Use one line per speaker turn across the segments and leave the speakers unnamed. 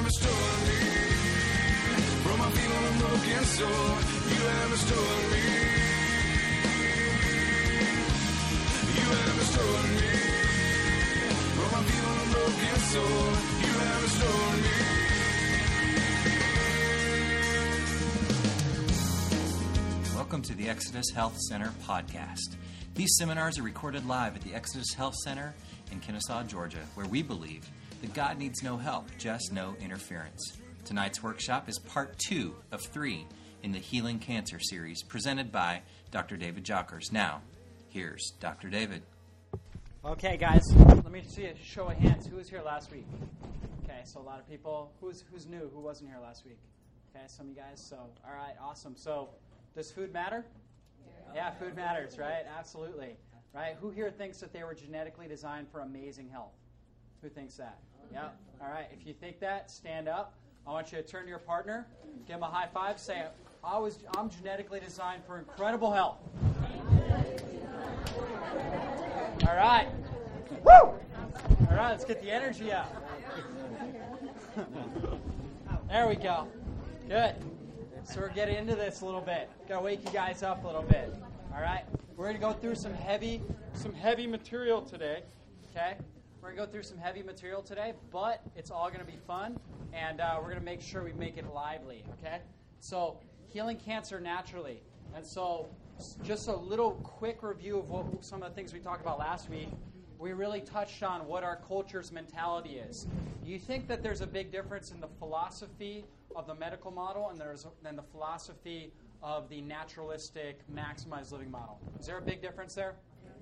have restored me from a feeling of broken soul. You have restored me. You have restored me from a feeling of broken soul. You have restored me.
Welcome to the Exodus Health Center podcast. These seminars are recorded live at the Exodus Health Center in Kennesaw, Georgia, where we believe that God needs no help, just no interference. Tonight's workshop is part two of three in the Healing Cancer series presented by Dr. David Jockers. Now, here's Dr. David.
Okay, guys, let me see a show of hands. Who was here last week? Okay, so a lot of people. Who's who's new? Who wasn't here last week? Okay, some of you guys. So, all right, awesome. So, does food matter? Yeah, food matters, right? Absolutely. Right? Who here thinks that they were genetically designed for amazing health? Who thinks that? Yeah. All right. If you think that, stand up. I want you to turn to your partner, give him a high five, say, I was, I'm genetically designed for incredible health. All right. Woo! All right, let's get the energy out. there we go. Good. So we're getting into this a little bit. Gotta wake you guys up a little bit. All right. We're gonna go through some heavy, some heavy material today. Okay. We're gonna go through some heavy material today, but it's all gonna be fun, and uh, we're gonna make sure we make it lively. Okay. So healing cancer naturally, and so just a little quick review of what some of the things we talked about last week. We really touched on what our culture's mentality is. You think that there's a big difference in the philosophy of the medical model and there's and the philosophy of the naturalistic maximized living model. Is there a big difference there?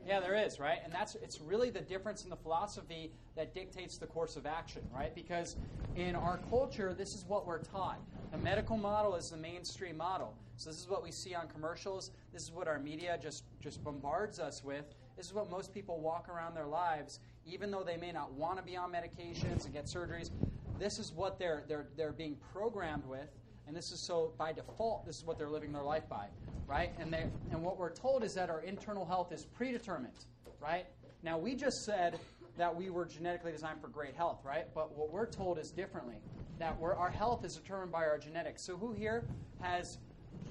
Yeah, there is, right? And that's it's really the difference in the philosophy that dictates the course of action, right? Because in our culture, this is what we're taught. The medical model is the mainstream model. So this is what we see on commercials. This is what our media just just bombards us with. This is what most people walk around their lives, even though they may not want to be on medications and get surgeries. This is what they're they're they're being programmed with, and this is so by default. This is what they're living their life by, right? And they and what we're told is that our internal health is predetermined, right? Now we just said that we were genetically designed for great health, right? But what we're told is differently. That our health is determined by our genetics. So who here has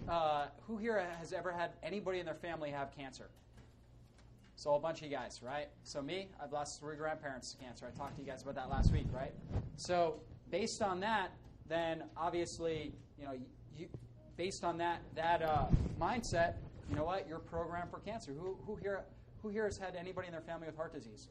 uh, who here has ever had anybody in their family have cancer? So a bunch of you guys, right? So me, I've lost three grandparents to cancer. I talked to you guys about that last week, right? So based on that, then obviously, you know, you, based on that that uh, mindset, you know what? You're programmed for cancer. Who who here who here has had anybody in their family with heart disease?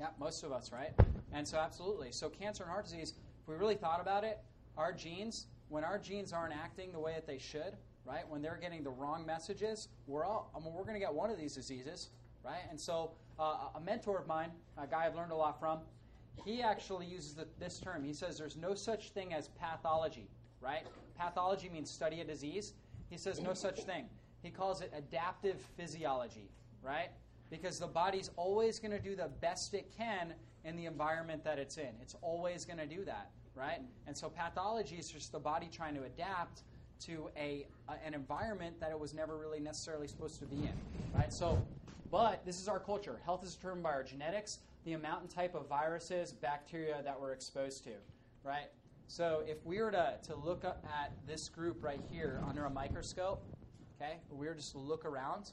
Yeah, most of us, right? And so absolutely. So cancer and heart disease, if we really thought about it, our genes, when our genes aren't acting the way that they should, right? When they're getting the wrong messages, we're all, I mean, we're going to get one of these diseases, right? And so, uh, a mentor of mine, a guy I've learned a lot from, he actually uses the, this term. He says there's no such thing as pathology, right? Pathology means study a disease. He says no such thing. He calls it adaptive physiology, right? Because the body's always going to do the best it can in the environment that it's in. It's always going to do that, right? And so pathology is just the body trying to adapt to a, a, an environment that it was never really necessarily supposed to be in, right? So, but this is our culture. Health is determined by our genetics, the amount and type of viruses, bacteria that we're exposed to, right? So, if we were to, to look up at this group right here under a microscope, okay, we were just to look around,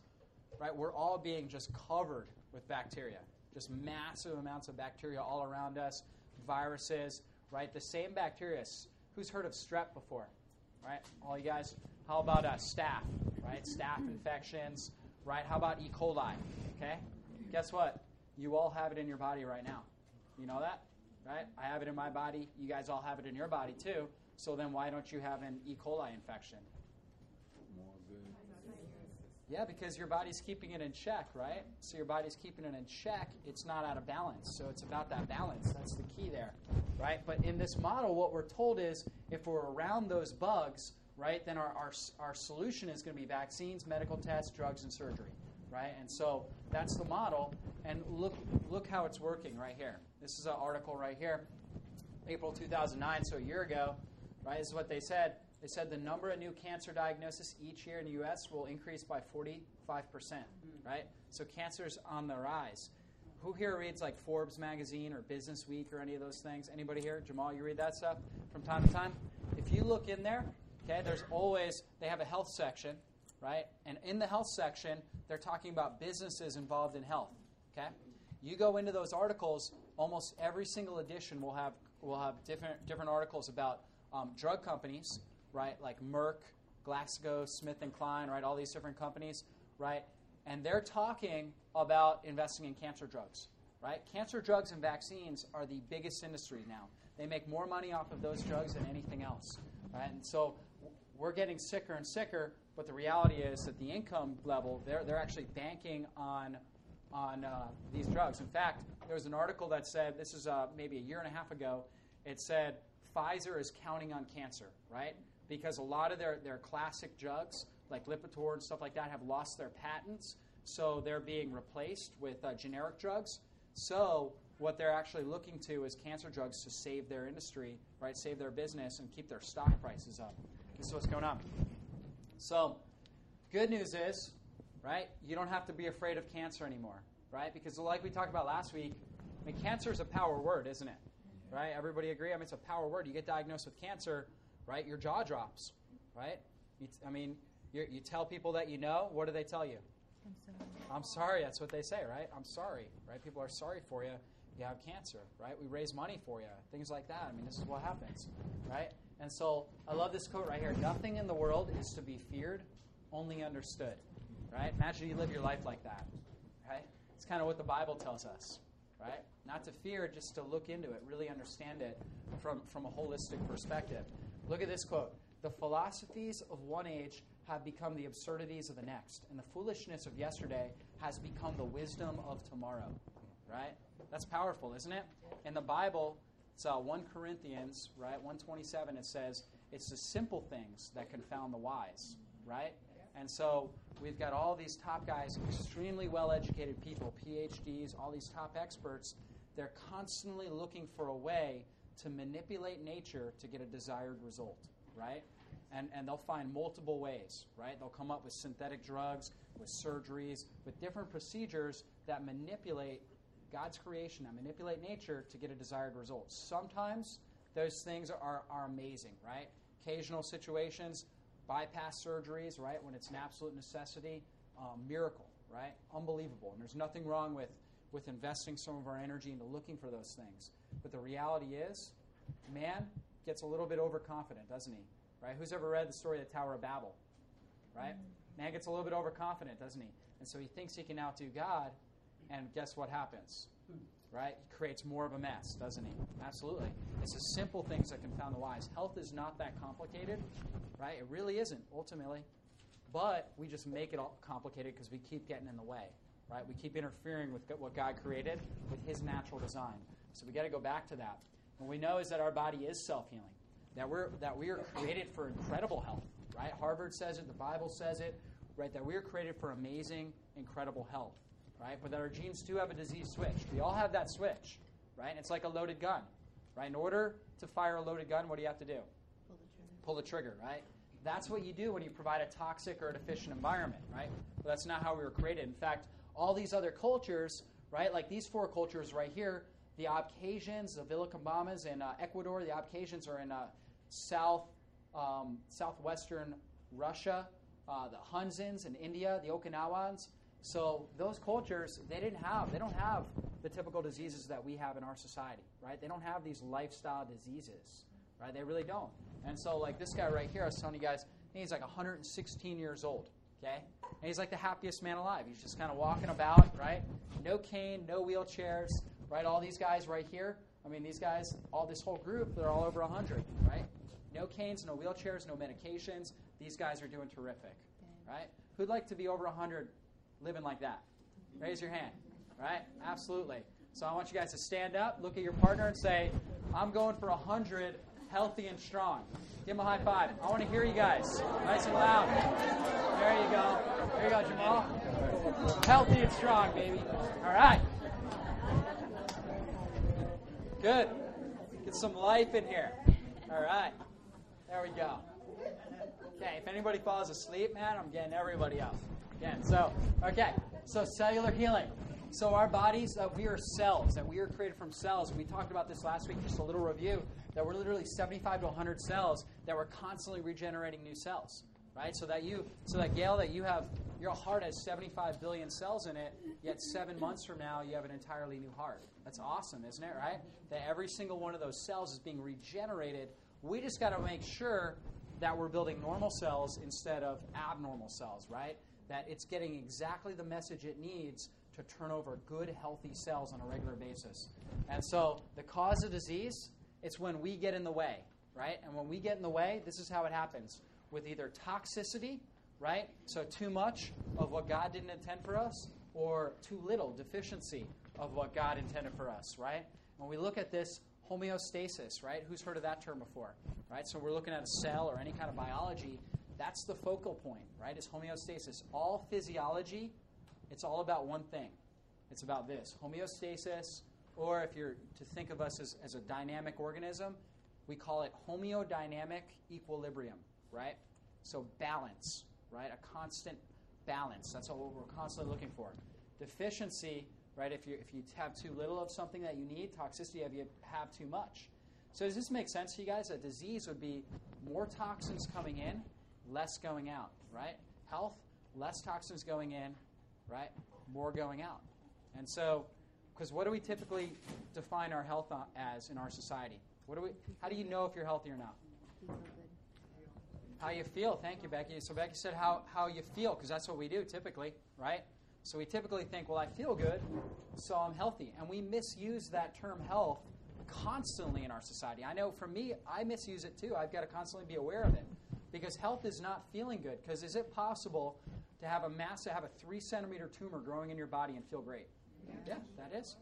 right, we're all being just covered with bacteria, just massive amounts of bacteria all around us, viruses, right? The same bacteria. Who's heard of strep before? right? All you guys, how about uh, staph, right? Staph infections, right? How about E. coli, okay? Guess what? You all have it in your body right now. You know that, right? I have it in my body. You guys all have it in your body too. So then why don't you have an E. coli infection? Yeah, because your body's keeping it in check, right? So your body's keeping it in check. It's not out of balance. So it's about that balance. That's the key there, right? But in this model, what we're told is if we're around those bugs, right, then our, our, our solution is going to be vaccines, medical tests, drugs, and surgery, right? And so that's the model. And look, look how it's working right here. This is an article right here, April 2009, so a year ago, right? This is what they said. They said the number of new cancer diagnoses each year in the U.S. will increase by 45%, mm. right? So cancer's on the rise. who here reads like Forbes magazine or Business Week or any of those things? Anybody here? Jamal, you read that stuff from time to time? If you look in there, okay, there's always they have a health section, right? And in the health section, they're talking about businesses involved in health. Okay? You go into those articles, almost every single edition will have will have different different articles about um, drug companies, right? Like Merck, Glaxo, Smith and Kline, right? All these different companies, right? And they're talking about investing in cancer drugs, right? Cancer drugs and vaccines are the biggest industry now. They make more money off of those drugs than anything else, right? And so we're getting sicker and sicker, but the reality is that the income level, they're, they're actually banking on, on uh, these drugs. In fact, there was an article that said, this is uh, maybe a year and a half ago, it said Pfizer is counting on cancer, right? Because a lot of their, their classic drugs, like Lipitor and stuff like that, have lost their patents, so they're being replaced with uh, generic drugs. So what they're actually looking to is cancer drugs to save their industry, right? Save their business and keep their stock prices up. This is what's going on. So, good news is, right? You don't have to be afraid of cancer anymore, right? Because like we talked about last week, I mean, cancer is a power word, isn't it? Right? Everybody agree? I mean, it's a power word. You get diagnosed with cancer, right? Your jaw drops, right? You t- I mean, you you tell people that you know. What do they tell you? I'm sorry. That's what they say, right? I'm sorry, right? People are sorry for you. You have cancer, right? We raise money for you, things like that. I mean, this is what happens, right? And so I love this quote right here. Nothing in the world is to be feared, only understood, right? Imagine you live your life like that, right? It's kind of what the Bible tells us, right? Not to fear, just to look into it, really understand it from, from a holistic perspective. Look at this quote. The philosophies of one age have become the absurdities of the next, and the foolishness of yesterday has become the wisdom of tomorrow. Right? That's powerful, isn't it? In the Bible, it's uh, 1 Corinthians, right? 127, it says, it's the simple things that confound the wise, right? And so we've got all these top guys, extremely well educated people, PhDs, all these top experts. They're constantly looking for a way to manipulate nature to get a desired result, right? And, and they'll find multiple ways, right? They'll come up with synthetic drugs, with surgeries, with different procedures that manipulate God's creation, that manipulate nature to get a desired result. Sometimes those things are, are amazing, right? Occasional situations, bypass surgeries, right? When it's an absolute necessity, um, miracle, right? Unbelievable. And there's nothing wrong with, with investing some of our energy into looking for those things. But the reality is, man gets a little bit overconfident, doesn't he? Right? Who's ever read the story of the Tower of Babel? Right? Man gets a little bit overconfident, doesn't he? And so he thinks he can outdo God, and guess what happens? Right? He creates more of a mess, doesn't he? Absolutely. It's the simple things that confound the wise. Health is not that complicated, right? It really isn't, ultimately. But we just make it all complicated because we keep getting in the way, right? We keep interfering with what God created, with His natural design. So we got to go back to that. What we know is that our body is self healing, that we're, that we are created for incredible health, right? Harvard says it, the Bible says it, right? That we are created for amazing, incredible health right? But our genes do have a disease switch. We all have that switch, right? It's like a loaded gun, right? In order to fire a loaded gun, what do you have to do?
Pull the trigger.
Pull the trigger, right? That's what you do when you provide a toxic or a deficient environment, right? But that's not how we were created. In fact, all these other cultures, right? Like these four cultures right here, the Abkhazians, the Vilcabambas in uh, Ecuador, the Abkhazians are in uh, south um, southwestern Russia, uh, the Hunzins in India, the Okinawans. So those cultures, they didn't have, they don't have the typical diseases that we have in our society, right? They don't have these lifestyle diseases, right? They really don't. And so, like this guy right here, I was telling you guys, he's like 116 years old, okay? And he's like the happiest man alive. He's just kind of walking about, right? No cane, no wheelchairs, right? All these guys right here, I mean, these guys, all this whole group, they're all over 100, right? No canes, no wheelchairs, no medications. These guys are doing terrific, right? Who'd like to be over 100 living like that? Raise your hand, right? Absolutely. So I want you guys to stand up, look at your partner, and say, I'm going for 100 healthy and strong. Give them a high five. I want to hear you guys. Nice and loud. There you go. There you go, Jamal. Healthy and strong, baby. All right. Good. Get some life in here. All right. There we go. Okay, if anybody falls asleep, man, I'm getting everybody up. Again, so, okay. So cellular healing. So our bodies, uh, we are cells. That we are created from cells. We talked about this last week. Just a little review. That we're literally 75 to 100 cells. That we're constantly regenerating new cells. Right. So that you, so that Gail, that you have your heart has 75 billion cells in it. Yet seven months from now, you have an entirely new heart. That's awesome, isn't it? Right. That every single one of those cells is being regenerated. We just got to make sure that we're building normal cells instead of abnormal cells, right? That it's getting exactly the message it needs to turn over good, healthy cells on a regular basis. And so the cause of disease, it's when we get in the way, right? And when we get in the way, this is how it happens with either toxicity, right? So too much of what God didn't intend for us, or too little deficiency of what God intended for us, right? When we look at this homeostasis, right? Who's heard of that term before? Right? So we're looking at a cell or any kind of biology. That's the focal point, right? Is homeostasis. All physiology, it's all about one thing. It's about this homeostasis, or if you're to think of us as, as a dynamic organism, we call it homeodynamic equilibrium, right? So balance, right? A constant balance. That's what we're constantly looking for. Deficiency, right? If you if you have too little of something that you need, toxicity if you have too much. So does this make sense to you guys? A disease would be more toxins coming in, less going out, right? Health, less toxins going in, right? More going out. And so, because what do we typically define our health uh, as in our society? What do we? How do you know if you're healthy or not? How you feel. Thank you, Becky. So Becky said how, how you feel, because that's what we do typically, right? So we typically think, well, I feel good, so I'm healthy. And we misuse that term health constantly in our society. I know for me, I misuse it too. I've got to constantly be aware of it. Because health is not feeling good. Because is it possible to have a massive, have a three centimeter tumor growing in your body and feel great? Yeah, that is.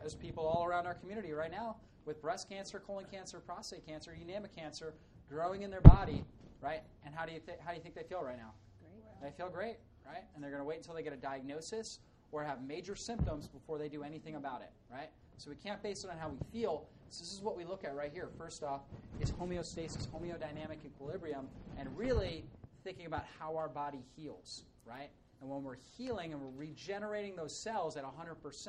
There's people all around our community right now with breast cancer, colon cancer, prostate cancer, you name a cancer, growing in their body, right? And how do you th- how do you think they feel right now? Great. They feel great, right? And they're going to wait until they get a diagnosis or have major symptoms before they do anything about it, right? So we can't base it on how we feel. So this is what we look at right here. First off, is homeostasis, homeodynamic equilibrium, and really thinking about how our body heals, right? And when we're healing and we're regenerating those cells at 100%,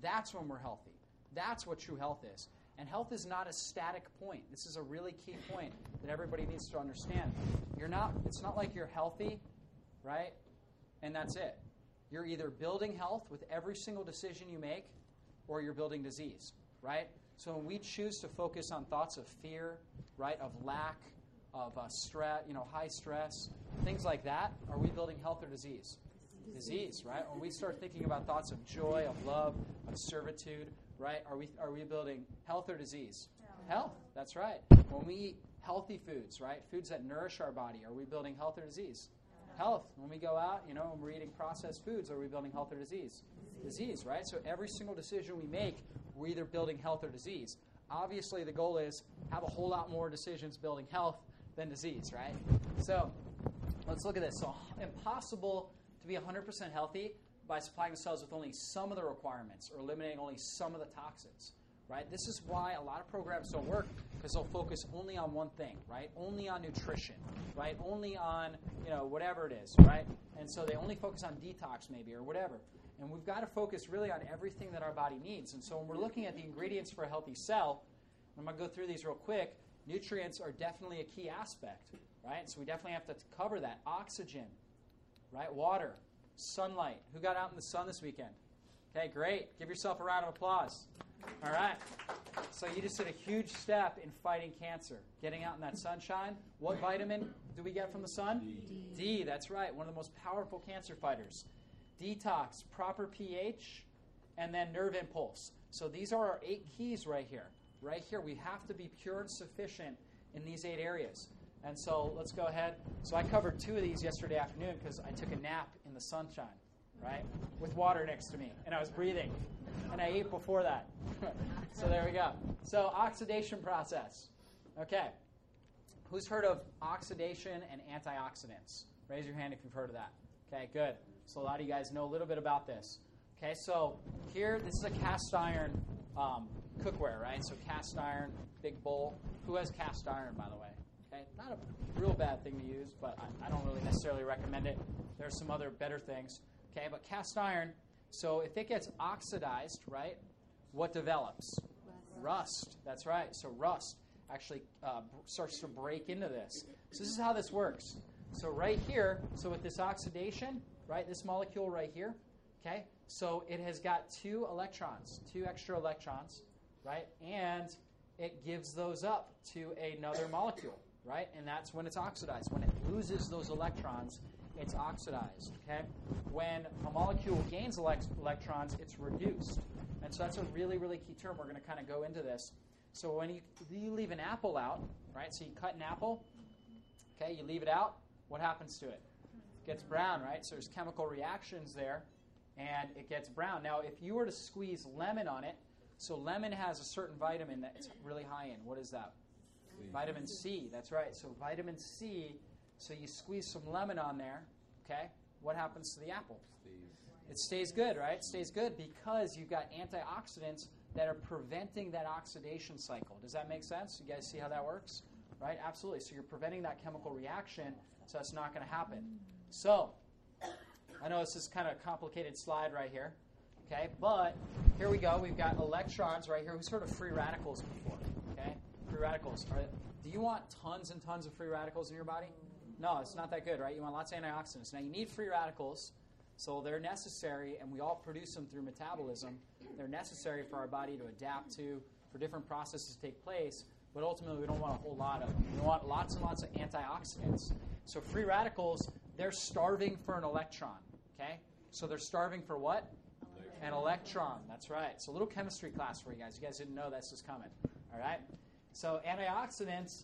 that's when we're healthy. That's what true health is. And health is not a static point. This is a really key point that everybody needs to understand. You're not it's not like you're healthy, right? And that's it. You're either building health with every single decision you make or you're building disease, right? So when we choose to focus on thoughts of fear, right, of lack, of uh, stress, you know, high stress, things like that, are we building health or disease? Disease, right? When we start thinking about thoughts of joy, of love, of servitude, right? Are we are we building health or disease? Health. That's right. When we eat healthy foods, right? Foods that nourish our body, are we building health or disease? Health. When we go out, you know, and we're eating processed foods, are we building health or disease? Disease, right? So every single decision we make, we're either building health or disease. Obviously, the goal is have a whole lot more decisions building health than disease, right? So let's look at this. So impossible to be 100% healthy by supplying the cells with only some of the requirements or eliminating only some of the toxins, right? This is why a lot of programs don't work because they'll focus only on one thing, right? Only on nutrition, right? Only on, you know, whatever it is, right? And so they only focus on detox maybe or whatever. And we've got to focus really on everything that our body needs. And so when we're looking at the ingredients for a healthy cell, I'm going to go through these real quick. Nutrients are definitely a key aspect, right? So we definitely have to cover that. Oxygen, right? Water, sunlight. Who got out in the sun this weekend? Okay, great. Give yourself a round of applause. All right. So you just did a huge step in fighting cancer, getting out in that sunshine. What vitamin do we get from the sun? D. D, that's right. One of the most powerful cancer fighters. Detox, proper pH, and then nerve impulse. So these are our eight keys right here. Right here, we have to be pure and sufficient in these eight areas. And so let's go ahead. So I covered two of these yesterday afternoon because I took a nap in the sunshine, right? With water next to me. And I was breathing. And I ate before that. so there we go. So oxidation process. Okay. Who's heard of oxidation and antioxidants? Raise your hand if you've heard of that. Okay, good. So a lot of you guys know a little bit about this. Okay, so here, this is a cast iron um, cookware, right? So cast iron, big bowl. Who has cast iron, by the way? Okay, not a real bad thing to use, but I, I don't really necessarily recommend it. There are some other better things. Okay, but cast iron, So if it gets oxidized, right, what develops? Rust. That's right. So rust actually uh, starts to break into this. So this is how this works. So right here, so with this oxidation, right, this molecule right here, okay, so it has got two electrons, two extra electrons, right, and it gives those up to another molecule, right, and that's when it's oxidized. When it loses those electrons, it's oxidized, okay? When a molecule gains elect- electrons, it's reduced. And so that's a really, really key term. We're going to kind of go into this. So when you, you leave an apple out, right? So you cut an apple, okay, you leave it out, what happens to it? It gets brown, right? So there's chemical reactions there, and it gets brown. Now, if you were to squeeze lemon on it, so lemon has a certain vitamin that it's really high in. What is that? Vitamin C, that's right. So vitamin C, so you squeeze some lemon on there, okay? What happens to the apple? It stays good, right? It stays good because you've got antioxidants that are preventing that oxidation cycle. Does that make sense? You guys see how that works? Right? Absolutely. So you're preventing that chemical reaction, so it's not going to happen. So, I know this is kind of a complicated slide right here. Okay, but here we go. We've got electrons right here. Who's heard of free radicals before? Okay, free radicals. Are, do you want tons and tons of free radicals in your body? No, it's not that good, right? You want lots of antioxidants. Now you need free radicals, so they're necessary, and we all produce them through metabolism. They're necessary for our body to adapt to, for different processes to take place. But ultimately, we don't want a whole lot of them. We want lots and lots of antioxidants. So free radicals, they're starving for an electron. Okay, so they're starving for what? An electron. That's right. It's a little chemistry class for you guys. You guys didn't know this was coming. All right. So antioxidants,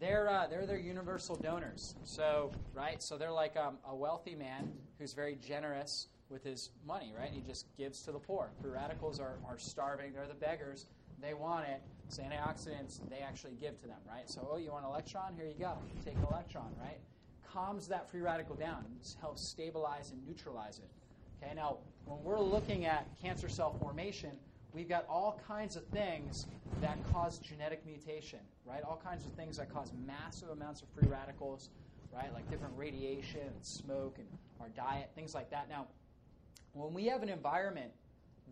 they're uh, they're their universal donors. So right. So they're like um, a wealthy man who's very generous with his money. Right. He just gives to the poor. Free radicals are, are starving. They're the beggars. They want it. So antioxidants, they actually give to them. Right. So oh, you want an electron? Here you go. Take an electron. Right. Calms that free radical down. Helps stabilize and neutralize it. Okay, now when we're looking at cancer cell formation, we've got all kinds of things that cause genetic mutation, right? All kinds of things that cause massive amounts of free radicals, right? Like different radiation and smoke and our diet, things like that. Now, when we have an environment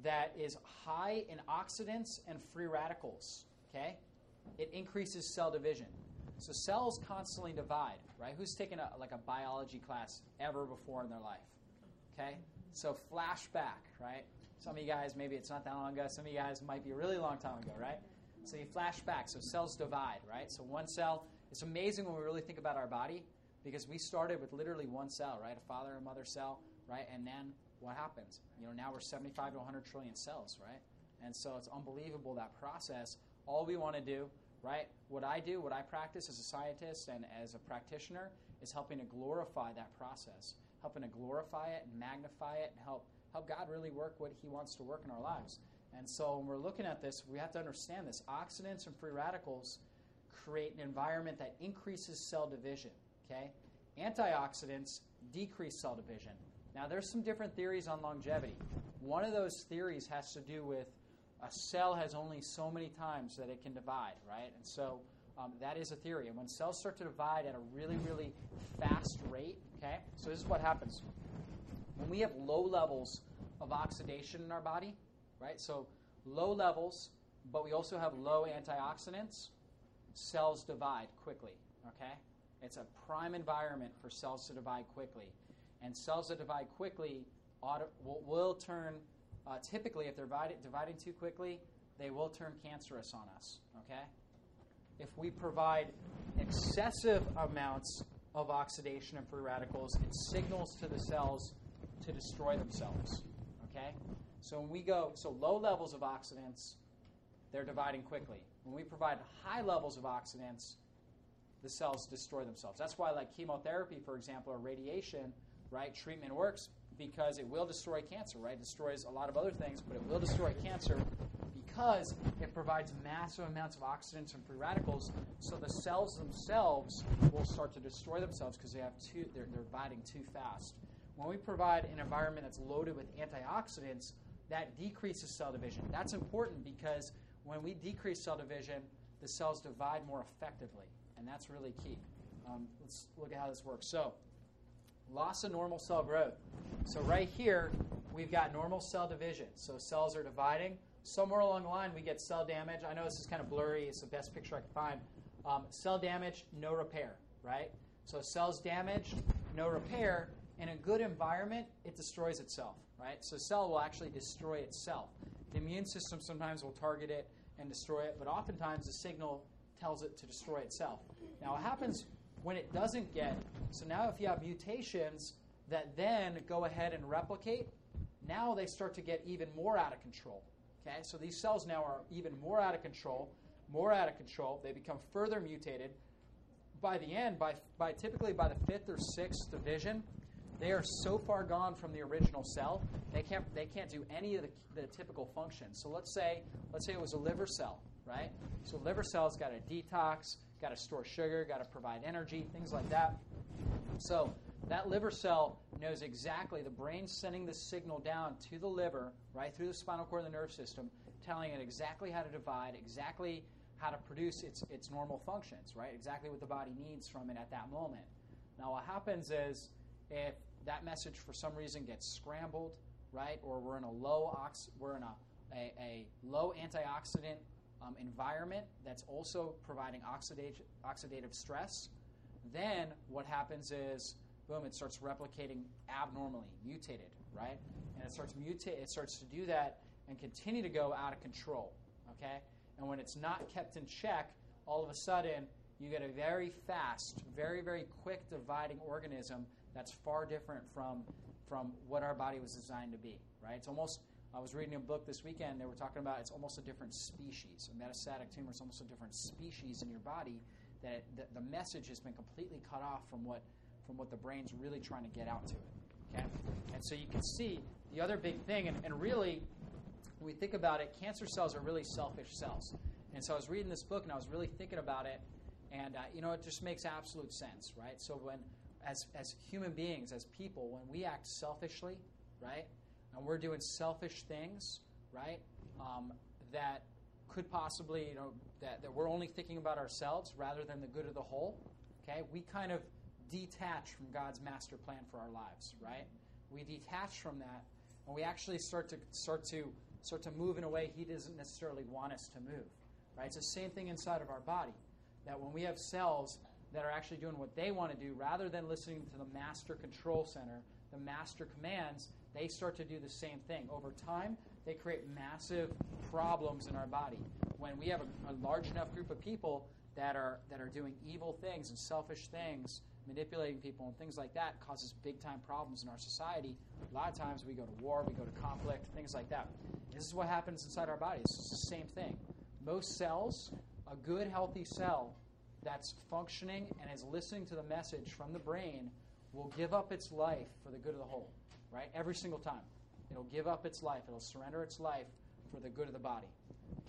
that is high in oxidants and free radicals, okay, it increases cell division. So cells constantly divide, right? Who's taken a, like a biology class ever before in their life? Okay? So flashback, right? Some of you guys, maybe it's not that long ago. Some of you guys might be a really long time ago, right? So you flash back. So cells divide, right? So one cell. It's amazing when we really think about our body because we started with literally one cell, right? A father and mother cell, right? And then what happens? You know, now we're 75 to 100 trillion cells, right? And so it's unbelievable that process. All we want to do, right? What I do, what I practice as a scientist and as a practitioner is helping to glorify that process helping to glorify it and magnify it and help help God really work what He wants to work in our lives. And so when we're looking at this, we have to understand this. Oxidants and free radicals create an environment that increases cell division. Okay? Antioxidants decrease cell division. Now there's some different theories on longevity. One of those theories has to do with a cell has only so many times that it can divide, right? And so um, that is a theory. And when cells start to divide at a really, really fast rate, okay, so this is what happens. When we have low levels of oxidation in our body, right, so low levels, but we also have low antioxidants, cells divide quickly, okay? It's a prime environment for cells to divide quickly. And cells that divide quickly ought, will, will turn, uh, typically, if they're divided, dividing too quickly, they will turn cancerous on us, okay? if we provide excessive amounts of oxidation and free radicals, it signals to the cells to destroy themselves. Okay? So when we go, so low levels of oxidants, they're dividing quickly. When we provide high levels of oxidants, the cells destroy themselves. That's why, like chemotherapy, for example, or radiation, right? Treatment works because it will destroy cancer, right? It destroys a lot of other things, but it will destroy cancer because it provides massive amounts of oxidants and free radicals. So the cells themselves will start to destroy themselves because they have too, they're, they're dividing too fast. When we provide an environment that's loaded with antioxidants, that decreases cell division. That's important because when we decrease cell division, the cells divide more effectively, and that's really key. Um, let's look at how this works. So, loss of normal cell growth. So right here, we've got normal cell division. So cells are dividing. Somewhere along the line, we get cell damage. I know this is kind of blurry. It's the best picture I can find. Um, cell damage, no repair, right? So cells damaged, no repair. In a good environment, it destroys itself, right? So cell will actually destroy itself. The immune system sometimes will target it and destroy it, but oftentimes the signal tells it to destroy itself. Now, what happens when it doesn't get so now if you have mutations that then go ahead and replicate, now they start to get even more out of control. Okay, so these cells now are even more out of control, more out of control. They become further mutated. By the end, by, by typically by the fifth or sixth division, they are so far gone from the original cell they can't they can't do any of the, the typical functions. So let's say let's say it was a liver cell, right? So liver cell's got to detox, got to store sugar, got to provide energy, things like that. So that liver cell knows exactly the brain's sending the signal down to the liver, right through the spinal cord and the nerve system, telling it exactly how to divide, exactly how to produce its its normal functions, right? Exactly what the body needs from it at that moment. Now what happens is if that message for some reason gets scrambled, right, or we're in a low ox, we're in a, a, a low antioxidant um, environment that's also providing oxidative, oxidative stress, then what happens is, boom, it starts replicating abnormally, mutated, right? And it starts mutate, it starts to do that and continue to go out of control, okay? And when it's not kept in check, all of a sudden you get a very fast, very, very quick dividing organism that's far different from from what our body was designed to be, right? It's almost I was reading a book this weekend. They were talking about it's almost a different species. A metastatic tumor is almost a different species in your body. That the, the message has been completely cut off from what from what the brain's really trying to get out to it. Okay, and so you can see the other big thing, and, and really, when we think about it, cancer cells are really selfish cells. And so I was reading this book, and I was really thinking about it, and uh, you know, it just makes absolute sense, right? So when as, as human beings, as people, when we act selfishly, right, and we're doing selfish things, right, um, that could possibly, you know, that, that we're only thinking about ourselves rather than the good of the whole, okay, we kind of detach from God's master plan for our lives, right? We detach from that, and we actually start to start to start to move in a way He doesn't necessarily want us to move, right? It's the same thing inside of our body. That when we have cells that are actually doing what they want to do rather than listening to the master control center, the master commands, they start to do the same thing. Over time, they create massive problems in our body. When we have a, a large enough group of people that are that are doing evil things and selfish things, manipulating people and things like that causes big time problems in our society. A lot of times we go to war, we go to conflict, things like that. This is what happens inside our bodies. It's the same thing. Most cells, a good healthy cell that's functioning and is listening to the message from the brain will give up its life for the good of the whole, right? Every single time. It'll give up its life, it'll surrender its life for the good of the body.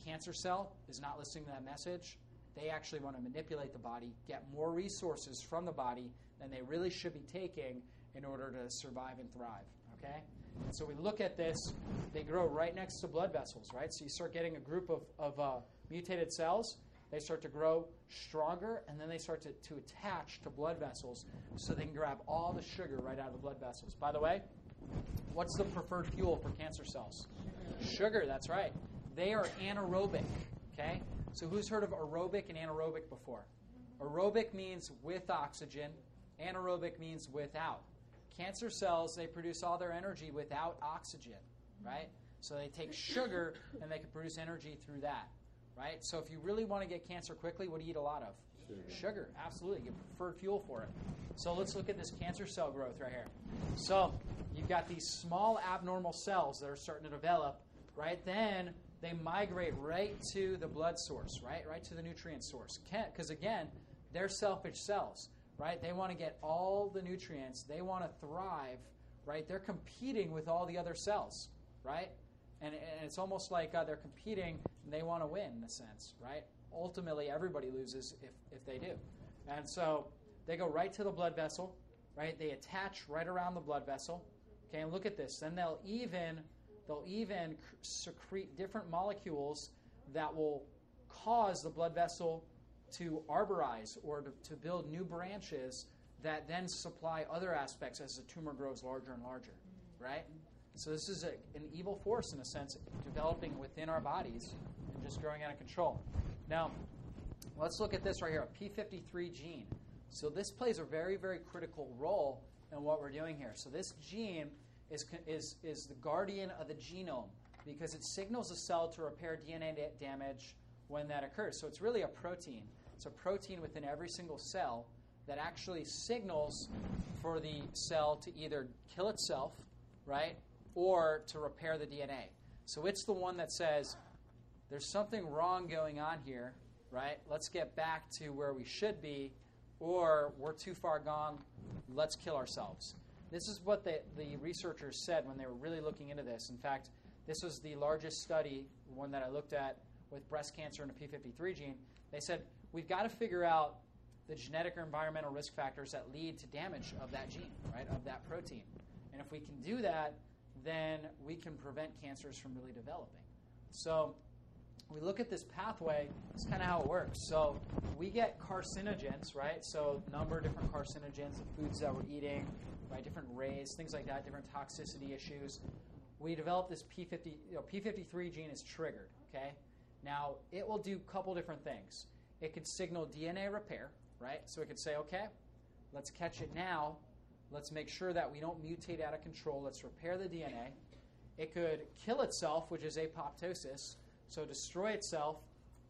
Cancer cell is not listening to that message. They actually want to manipulate the body, get more resources from the body than they really should be taking in order to survive and thrive. Okay? And so we look at this, they grow right next to blood vessels, right? So you start getting a group of, of uh, mutated cells they start to grow stronger, and then they start to, to attach to blood vessels so they can grab all the sugar right out of the blood vessels. By the way, what's the preferred fuel for cancer cells? Sugar, that's right. They are anaerobic, okay? So who's heard of aerobic and anaerobic before? Aerobic means with oxygen, anaerobic means without. Cancer cells, they produce all their energy without oxygen, right? So they take sugar and they can produce energy through that right? So if you really want to get cancer quickly, what do you eat a lot of? Sugar. Sugar, absolutely. Get preferred fuel for it. So let's look at this cancer cell growth right here. So you've got these small abnormal cells that are starting to develop, right? Then they migrate right to the blood source, right? Right to the nutrient source. Because again, they're selfish cells, right? They want to get all the nutrients. They want to thrive, right? They're competing with all the other cells, right? And, and it's almost like uh, they're competing and they want to win in a sense, right? Ultimately, everybody loses if, if they do. And so they go right to the blood vessel, right? They attach right around the blood vessel. Okay, and look at this. Then they'll even they'll even secrete different molecules that will cause the blood vessel to arborize or to, to build new branches that then supply other aspects as the tumor grows larger and larger, right? So this is a, an evil force in a sense, developing within our bodies and just growing out of control. Now, let's look at this right here, a P53 gene. So this plays a very, very critical role in what we're doing here. So this gene is, is, is the guardian of the genome because it signals a cell to repair DNA da- damage when that occurs. So it's really a protein. It's a protein within every single cell that actually signals for the cell to either kill itself, right, or to repair the DNA. So it's the one that says, there's something wrong going on here, right? Let's get back to where we should be, or we're too far gone, let's kill ourselves. This is what the, the researchers said when they were really looking into this. In fact, this was the largest study, one that I looked at with breast cancer and a P53 gene. They said, we've got to figure out the genetic or environmental risk factors that lead to damage of that gene, right, of that protein. And if we can do that, then we can prevent cancers from really developing. So we look at this pathway, it's kind of how it works. So we get carcinogens, right? So number of different carcinogens, the foods that we're eating, right? Different rays, things like that, different toxicity issues. We develop this P50, you know, P53 gene is triggered, okay? Now it will do a couple different things. It could signal DNA repair, right? So it could say, okay, let's catch it now. Let's make sure that we don't mutate out of control. Let's repair the DNA. It could kill itself, which is apoptosis, so destroy itself,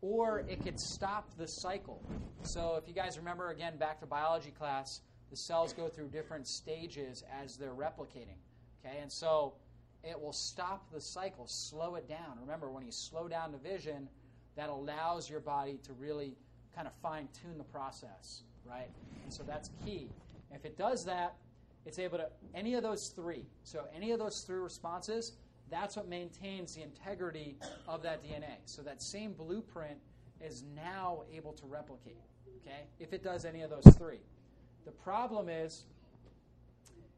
or it could stop the cycle. So if you guys remember again back to biology class, the cells go through different stages as they're replicating. Okay, and so it will stop the cycle, slow it down. Remember, when you slow down division, that allows your body to really kind of fine tune the process, right? And so that's key. If it does that, it's able to, any of those three, so any of those three responses, that's what maintains the integrity of that DNA. So that same blueprint is now able to replicate, okay, if it does any of those three. The problem is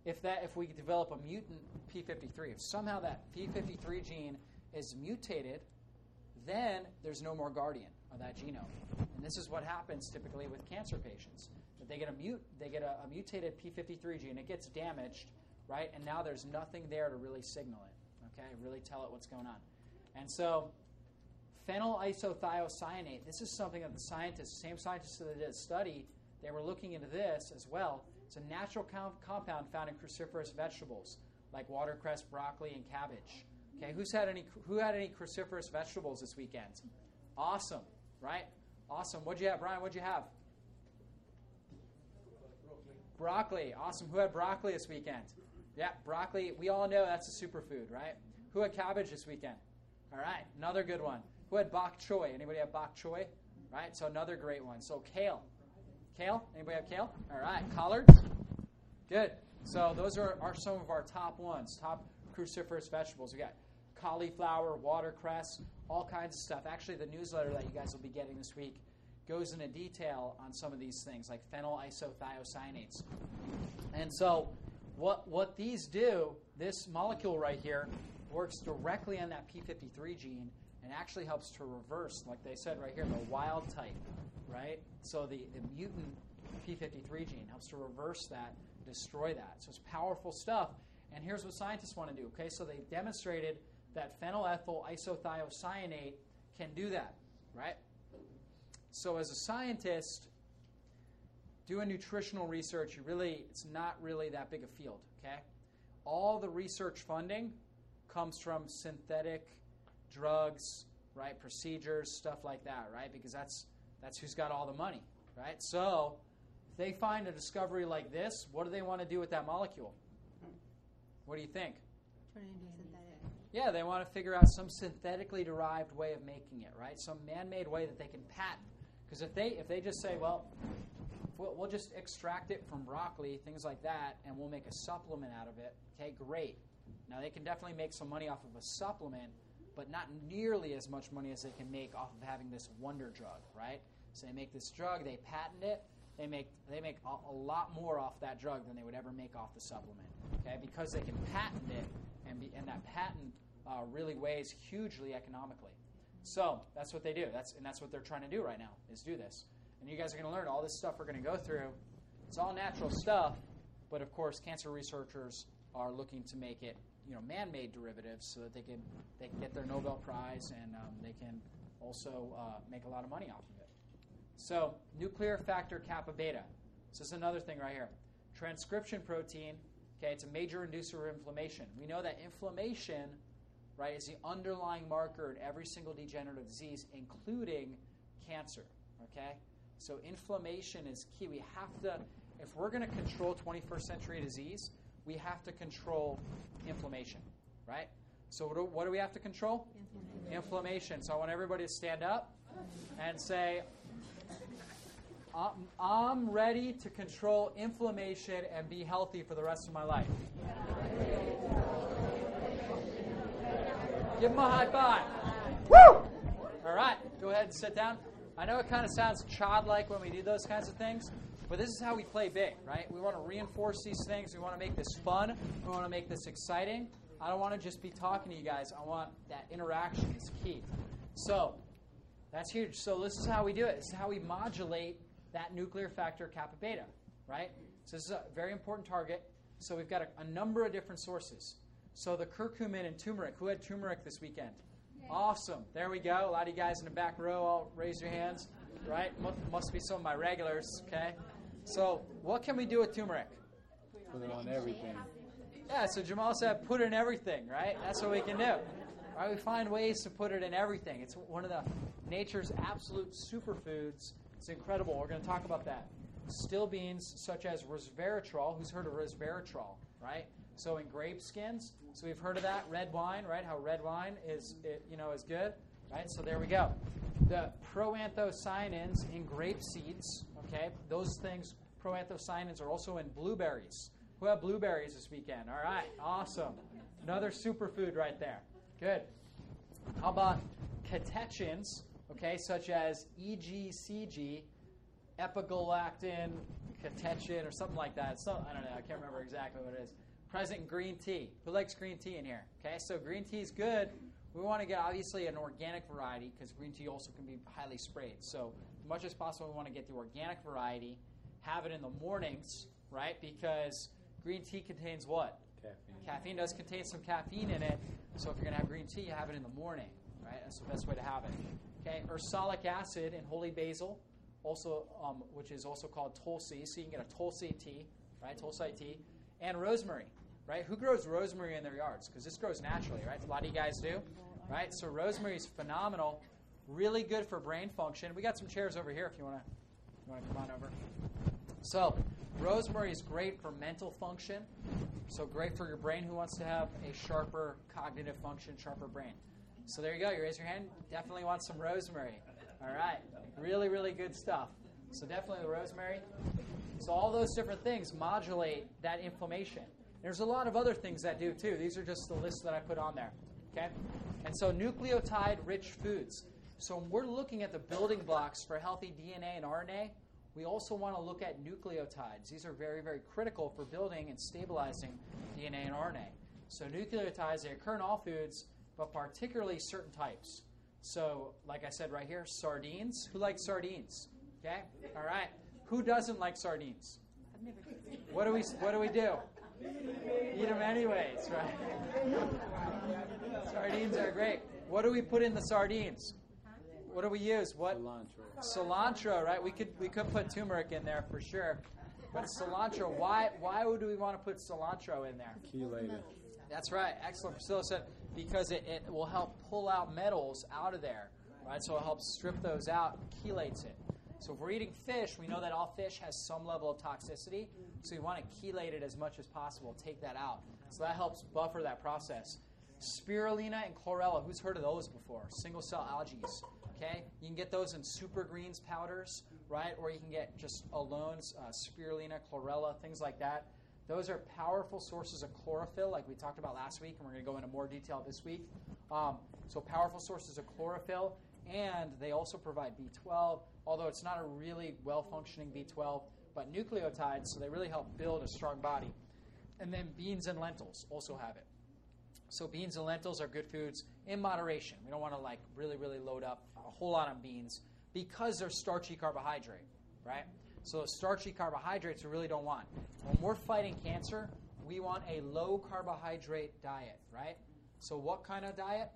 if that if we develop a mutant P53, if somehow that P53 gene is mutated, then there's no more guardian of that genome. And this is what happens typically with cancer patients. They get a mute they get a, a mutated P53 gene, and it gets damaged, right? And now there's nothing there to really signal it, okay? Really tell it what's going on. And so phenyl isothiocyanate, this is something that the scientists, same scientists that did a study, they were looking into this as well. It's a natural com- compound found in cruciferous vegetables like watercress, broccoli, and cabbage. Okay, who's had any who had any cruciferous vegetables this weekend? Awesome, right? Awesome. What'd you have, Brian? What'd you have? Broccoli. Awesome. Who had broccoli this weekend? Yeah, broccoli. We all know that's a superfood, right? Who had cabbage this weekend? All right, another good one. Who had bok choy? Anybody have bok choy? Right, so another great one. So kale. Kale? Anybody have kale? All right, collards? Good. So those are, are some of our top ones, top cruciferous vegetables. We got cauliflower, watercress, all kinds of stuff. Actually, the newsletter that you guys will be getting this week goes into detail on some of these things, like phenyl isothiocyanates. And so, what what these do, this molecule right here, works directly on that P53 gene and actually helps to reverse, like they said right here, the wild type, right? So the, the mutant P53 gene helps to reverse that, destroy that. So it's powerful stuff. And here's what scientists want to do. Okay, so they demonstrated that phenylethyl isothiocyanate can do that, right? So as a scientist, doing nutritional research, you really it's not really that big a field, okay? All the research funding comes from synthetic drugs, right? Procedures, stuff like that, right? Because that's that's who's got all the money, right? So, if they find a discovery like this, what do they want to do with that molecule? What do you think?
Turn it into synthetic.
Yeah, they want to figure out some synthetically derived way of making it, right? Some man-made way that they can patent. Because if they if they just say, well, we'll, we'll just extract it from broccoli, things like that, and we'll make a supplement out of it. Okay, great. Now they can definitely make some money off of a supplement, but not nearly as much money as they can make off of having this wonder drug, right? So they make this drug, they patent it, they make they make a, a lot more off that drug than they would ever make off the supplement, okay? Because they can patent it, and be, and that patent uh, really weighs hugely economically. So that's what they do. That's and that's what they're trying to do right now is do this. And you guys are going to learn all this stuff we're going to go through. It's all natural stuff, but of course, cancer researchers are looking to make it you know man-made derivatives so that they can they can get their Nobel Prize and um, they can also uh, make a lot of money off of it. So nuclear factor kappa beta. So this is another thing right here. Transcription protein. Okay, it's a major inducer of inflammation. We know that inflammation, right, is the underlying marker in every single degenerative disease, including cancer. Okay, so inflammation is key. We have to, if we're going to control 21st century disease, we have to control inflammation, right? So what do, what do we have to control?
Inflammation.
Inflammation. So I want everybody to stand up and say, I'm, I'm ready to control inflammation and be healthy for the rest of my life. Give them a high five. Woo! All right, go ahead and sit down. I know it kind of sounds childlike when we do those kinds of things, but this is how we play big, right? We want to reinforce these things. We want to make this fun. We want to make this exciting. I don't want to just be talking to you guys. I want that interaction is key. So, that's huge. So this is how we do it. This is how we modulate that nuclear factor kappa beta, right? So this is a very important target. So we've got a, a number of different sources. So the curcumin and turmeric. Who had turmeric this weekend? Awesome. There we go. A lot of you guys in the back row, all raise your hands, right? Must, must be some of my regulars, okay? So what can we do with turmeric?
Put it on everything.
Yeah, so Jamal said put it in everything, right? That's what we can do. Right? We find ways to put it in everything. It's one of the nature's absolute superfoods. It's incredible. We're going to talk about that. Stilbenes such as resveratrol. Who's heard of resveratrol, right? So in grape skins. So we've heard of that. Red wine, right? How red wine is, you know, is good, right? So there we go. The proanthocyanins in grape seeds, okay? Those things, proanthocyanins, are also in blueberries. Who have blueberries this weekend? All right, awesome. Another superfood right there. Good. How about catechins, okay, such as EGCG, epigalactin, catechin, or something like that. So, I don't know, I can't remember exactly what it is. Present green tea. Who likes green tea in here? Okay, so green tea is good. We want to get obviously an organic variety because green tea also can be highly sprayed. So, as much as possible, we want to get the organic variety, have it in the mornings, right? Because green tea contains what?
Caffeine.
Caffeine does contain some caffeine in it, so if you're going to have green tea, you have it in the morning, right? That's the best way to have it. Okay, ursolic acid and holy basil, also um, which is also called tulsi, so you can get a tulsi tea, right? Tulsi tea, and rosemary, right? Who grows rosemary in their yards? Because this grows naturally, right? A lot of you guys do, right? So rosemary is phenomenal, really good for brain function. We got some chairs over here if you want to, want to come on over. So, rosemary is great for mental function. So, great for your brain who wants to have a sharper cognitive function, sharper brain. So, there you go. You raise your hand. Definitely want some rosemary. All right. Really, really good stuff. So, definitely the rosemary. So, all those different things modulate that inflammation. There's a lot of other things that do too. These are just the lists that I put on there. Okay? And so, nucleotide rich foods. So, when we're looking at the building blocks for healthy DNA and RNA, we also want to look at nucleotides. These are very, very critical for building and stabilizing DNA and RNA. So, nucleotides, they occur in all foods, but particularly certain types. So, like I said right here, sardines. Who likes sardines? Okay? All right. Who doesn't like sardines?
I've never tasted.
What do we, what do, we do? Eat them anyways, right? Sardines are great. What do we put in the sardines? What do we use? What?
Cilantro.
cilantro, right? We could we could put turmeric in there for sure, but cilantro. Why why would we want to put cilantro in there?
Chelated.
That's right. Excellent, Priscilla said because it, it will help pull out metals out of there, right? So it helps strip those out, chelates it. So if we're eating fish, we know that all fish has some level of toxicity, so you want to chelate it as much as possible, take that out. So that helps buffer that process. Spirulina and chlorella. Who's heard of those before? Single cell algae. Okay, you can get those in super greens powders, right? Or you can get just alone uh, spirulina, chlorella, things like that. Those are powerful sources of chlorophyll, like we talked about last week, and we're going to go into more detail this week. Um, so, powerful sources of chlorophyll, and they also provide B12, although it's not a really well functioning B12, but nucleotides, so they really help build a strong body. And then beans and lentils also have it. So beans and lentils are good foods in moderation. We don't want to like really, really load up a whole lot on beans because they're starchy carbohydrate, right? So starchy carbohydrates we really don't want. When we're fighting cancer, we want a low carbohydrate diet, right? So, what kind of diet?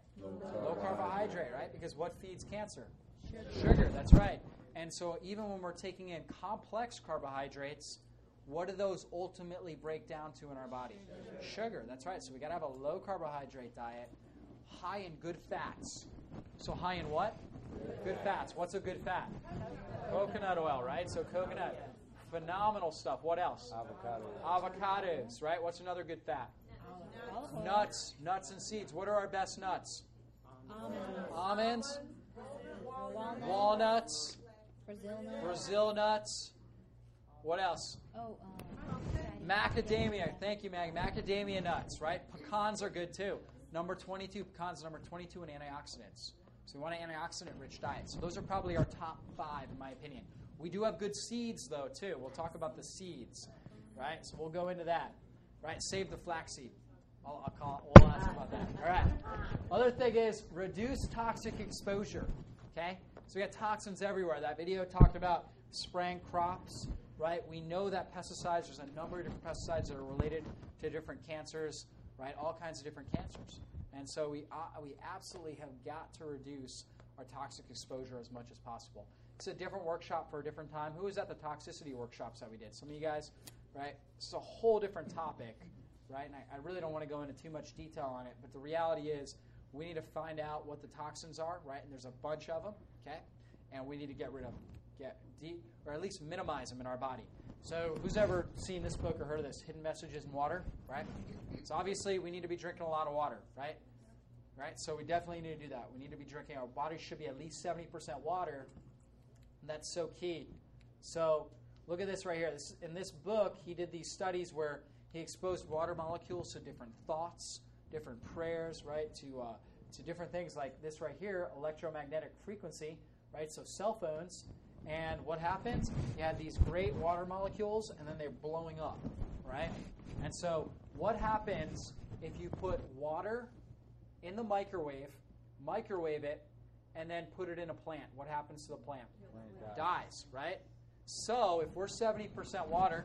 Low carbohydrate, right? Because what feeds cancer? Sugar, that's right. And so, even when we're taking in complex carbohydrates, what do those ultimately break down to in our body? Sugar, that's right. So, we got to have a low carbohydrate diet, high in good fats. So, high in what? Good fats. What's a good fat? Coconut oil, right? So, coconut. Phenomenal stuff. What else?
Avocado.
Avocados, right? What's another good fat? Nuts, nuts and seeds. What are our best nuts? Almonds, walnuts,
Brazil nut.
Brazil nuts. What else?
Oh, um,
Macadamia. Thank you, Mag. Macadamia nuts, right? Pecans are good too. Number 22, pecans number 22 in antioxidants. So we want an antioxidant rich diet. So those are probably our top five, in my opinion. We do have good seeds, though, too. We'll talk about the seeds, right? So we'll go into that, right? Save the flaxseed. I'll, I'll call. We'll ask about that. All right. Other thing is reduce toxic exposure. Okay. So we got toxins everywhere. That video talked about spraying crops, right? We know that pesticides. There's a number of different pesticides that are related to different cancers, right? All kinds of different cancers. And so we uh, we absolutely have got to reduce our toxic exposure as much as possible. It's a different workshop for a different time. Who was at the toxicity workshops that we did? Some of you guys, right? It's a whole different topic, right? And I, I really don't want to go into too much detail on it, but the reality is we need to find out what the toxins are, right? And there's a bunch of them, okay? And we need to get rid of them, get deep, or at least minimize them in our body. So, who's ever seen this book or heard of this? Hidden Messages in Water, right? So, obviously, we need to be drinking a lot of water, right? Right? So, we definitely need to do that. We need to be drinking, our body should be at least 70% water. That's so key. So, look at this right here. This, in this book, he did these studies where he exposed water molecules to different thoughts, different prayers, right? To, uh, to different things like this right here, electromagnetic frequency, right? So, cell phones. And what happens? You have these great water molecules, and then they're blowing up, right? And so, what happens if you put water in the microwave, microwave it, and then put it in a plant? What happens to the plant? Dies, right? So, if we're 70% water,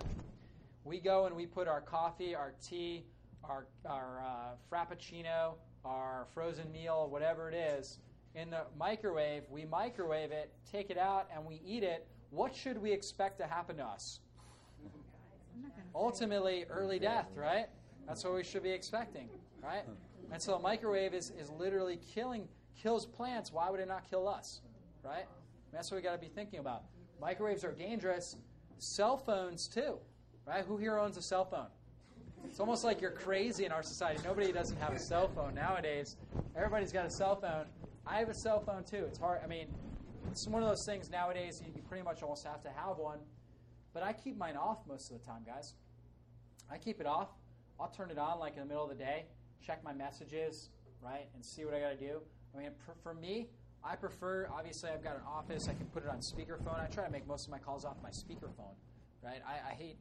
we go and we put our coffee, our tea, our, our uh, frappuccino, our frozen meal, whatever it is, in the microwave. We microwave it, take it out, and we eat it. What should we expect to happen to us? Ultimately, early death, right? That's what we should be expecting, right? And so, a microwave is, is literally killing kills plants. Why would it not kill us, right? That's what we got to be thinking about. Microwaves are dangerous. Cell phones too, right? Who here owns a cell phone? It's almost like you're crazy in our society. Nobody doesn't have a cell phone nowadays. Everybody's got a cell phone. I have a cell phone too. It's hard. I mean, it's one of those things nowadays you pretty much almost have to have one. But I keep mine off most of the time, guys. I keep it off. I'll turn it on like in the middle of the day, check my messages, right, and see what I got to do. I mean, for, me, I prefer, obviously, I've got an office. I can put it on speakerphone. I try to make most of my calls off my speakerphone, right? I, I hate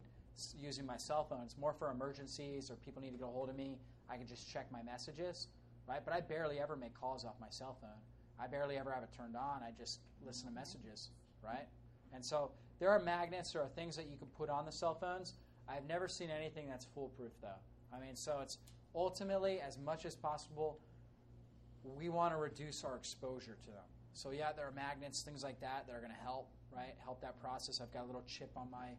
using my cell phone. It's more for emergencies or people need to get a hold of me. I can just check my messages, right? But I barely ever make calls off my cell phone. I barely ever have it turned on. I just listen to messages, right? And so there are magnets, there are things that you can put on the cell phones. I've never seen anything that's foolproof, though. I mean, so it's ultimately, as much as possible, we want to reduce our exposure to them. So yeah, there are magnets, things like that that are going to help, right? Help that process. I've got a little chip on my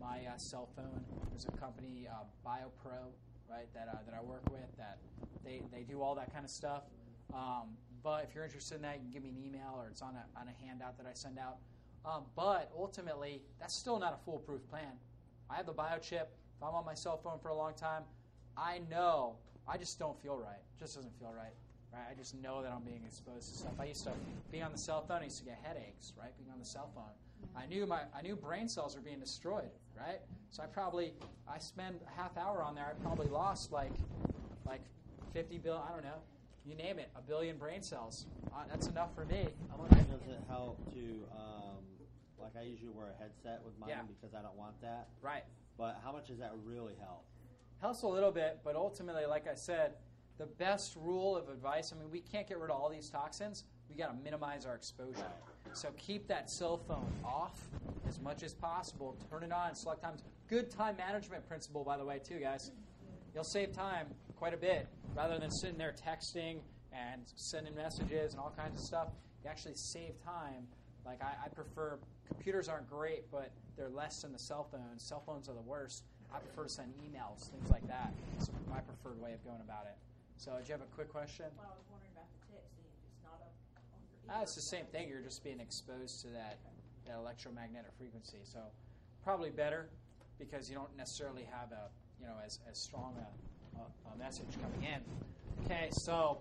my uh, cell phone. There's a company, uh, BioPro, right, that uh, that I work with that they they do all that kind of stuff. Um, but if you're interested in that, you can give me an email or it's on a on a handout that I send out. Um, but ultimately, that's still not a foolproof plan. I have the biochip. If I'm on my cell phone for a long time, I know I just don't feel right. It just doesn't feel right. Right? I just know that I'm being exposed to stuff. I used to be on the cell phone. I used to get headaches. Right? Being on the cell phone, I knew my I knew brain cells were being destroyed. Right? So I probably I spend a half hour on there. I probably lost like like 50 bill. I don't know. You name it, a billion brain cells. Uh, that's enough for me.
Does it help to, um, like I usually wear a headset with mine
Yeah.
because I don't want that.
Right.
But how much does that really help?
helps a little bit, but ultimately, like I said, the best rule of advice I mean, we can't get rid of all these toxins. We got to minimize our exposure. So keep that cell phone off as much as possible. Turn it on, select times. Good time management principle, by the way, too, guys. you'll save time quite a bit rather than sitting there texting and sending messages and all kinds of stuff. You actually save time. Like I, I prefer computers aren't great, but they're less than the cell phones. Cell phones are the worst. I prefer to send emails, things like that. It's my preferred way of going about it. So, did you have a quick question?
Well, I was wondering about the texting, if it's not up on your
Ah, it's the same thing. You're just being exposed to that, that electromagnetic frequency. So probably better because you don't necessarily have a you know as, as strong a, a, a message coming in. Okay, so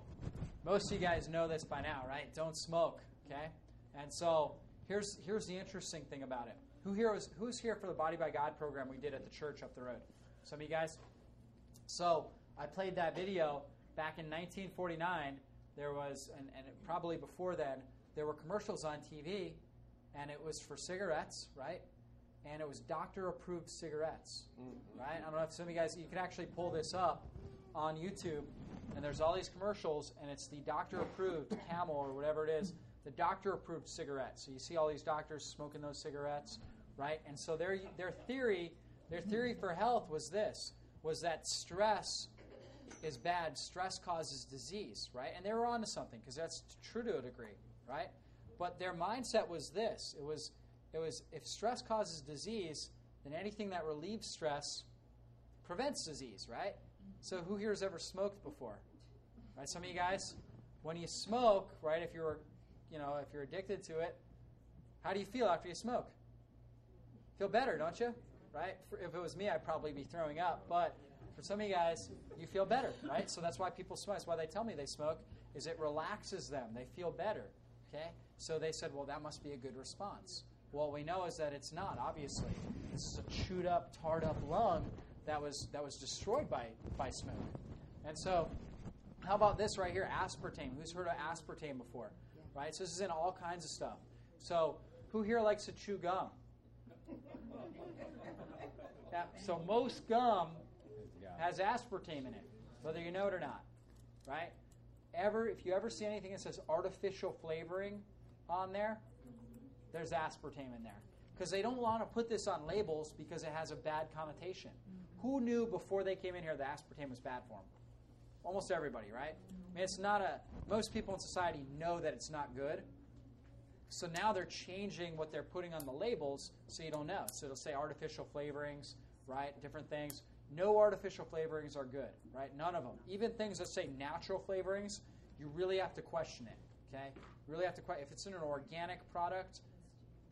most of you guys know this by now, right? Don't smoke. Okay, and so here's here's the interesting thing about it. Who here was who's here for the Body by God program we did at the church up the road? Some of you guys. So I played that video back in 1949. There was, and, and it, probably before then, there were commercials on TV, and it was for cigarettes, right? And it was doctor-approved cigarettes, mm-hmm. right? I don't know if some of you guys, you can actually pull this up on YouTube, and there's all these commercials, and it's the doctor-approved Camel or whatever it is, the doctor-approved cigarettes. So you see all these doctors smoking those cigarettes, right? And so their their theory, their theory for health was this: was that stress is bad. Stress causes disease, right? And they were onto something because that's true to a degree, right? But their mindset was this: it was, it was if stress causes disease, then anything that relieves stress prevents disease, right? So who here has ever smoked before? Right? Some of you guys, when you smoke, right? If you're, you know, if you're addicted to it, how do you feel after you smoke? Feel better, don't you? Right? If it was me, I'd probably be throwing up, but for some of you guys, you feel better, right? So that's why people smoke. That's why they tell me they smoke, is it relaxes them. They feel better. Okay? So they said, well, that must be a good response. What we know is that it's not, obviously. This is a chewed up, tarred up lung that was that was destroyed by, by smoke. And so how about this right here, aspartame? Who's heard of aspartame before? Right? So this is in all kinds of stuff. So who here likes to chew gum? Yeah, so most gum has aspartame in it, whether you know it or not, right? Ever, if you ever see anything that says artificial flavoring on there, there's aspartame in there because they don't want to put this on labels because it has a bad connotation. Mm-hmm. Who knew before they came in here that aspartame was bad for them? Almost everybody, right? Mm-hmm. I mean, it's not a. Most people in society know that it's not good. So now they're changing what they're putting on the labels so you don't know. So it'll say artificial flavorings, right? Different things. No artificial flavorings are good, right? None of them. Even things that say natural flavorings, you really have to question it, okay? You really have to question. If it's in an organic product,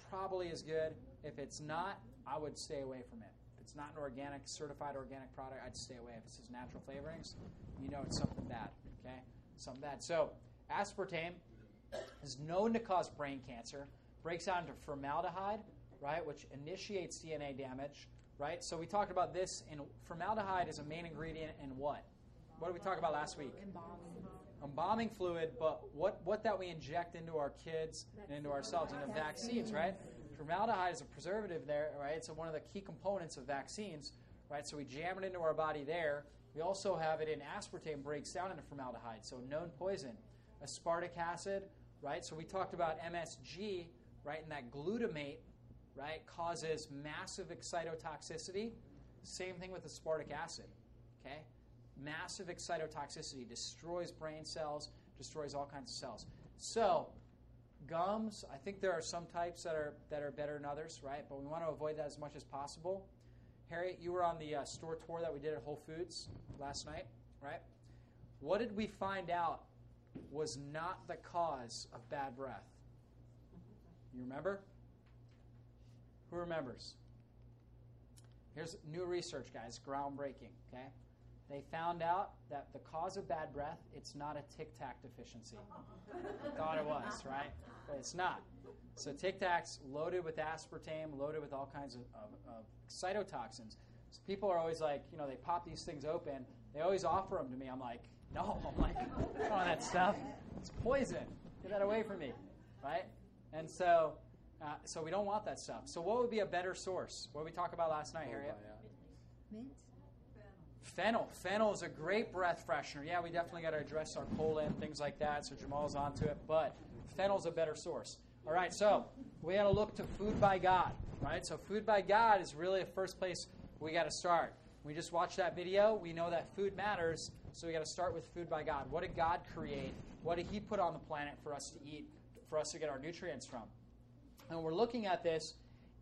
probably is good. If it's not, I would stay away from it. If it's not an organic, certified organic product, I'd stay away. If it says natural flavorings, you know it's something bad, okay? Something bad. So, aspartame is known to cause brain cancer, breaks out into formaldehyde, right, which initiates DNA damage, right? So we talked about this, and formaldehyde is a main ingredient in what? What did we talk about last week? Embalming Embalming fluid, but what, what that we inject into our kids and into ourselves, into vaccines, right? Formaldehyde is a preservative there, right? So one of the key components of vaccines, right? So we jam it into our body there. We also have it in aspartame breaks down into formaldehyde, so known poison. Aspartic acid, right? So we talked about MSG, right? And that glutamate, right, causes massive excitotoxicity. Same thing with aspartic acid, okay? Massive excitotoxicity destroys brain cells, destroys all kinds of cells. So, gums, I think there are some types that are that are better than others, right? But we want to avoid that as much as possible. Harriet, you were on the uh, store tour that we did at Whole Foods last night, right? What did we find out was not the cause of bad breath? You remember? Who remembers? Here's new research, guys, groundbreaking, okay? They found out that the cause of bad breath, it's not a Tic Tac deficiency. Thought it was, right? But it's not. So Tic Tacs loaded with aspartame, loaded with all kinds of, of, of cytotoxins. So people are always like, you know, they pop these things open. They always offer them to me. I'm like, no, I'm like, don't that stuff. It's poison. Get that away from me, right? And so, uh, so we don't want that stuff. So what would be a better source? What did we talk about last night, Harriet?
Mint?
Fennel. Fennel is a great breath freshener. Yeah, we definitely got to address our colon, things like that. So Jamal's onto it, but fennel's a better source. All right, so we got to look to food by God, right? So food by God is really the first place we got to start. We just watched that video. We know that food matters, so we got to start with food by God. What did God create? What did He put on the planet for us to eat, for us to get our nutrients from? And we're looking at this,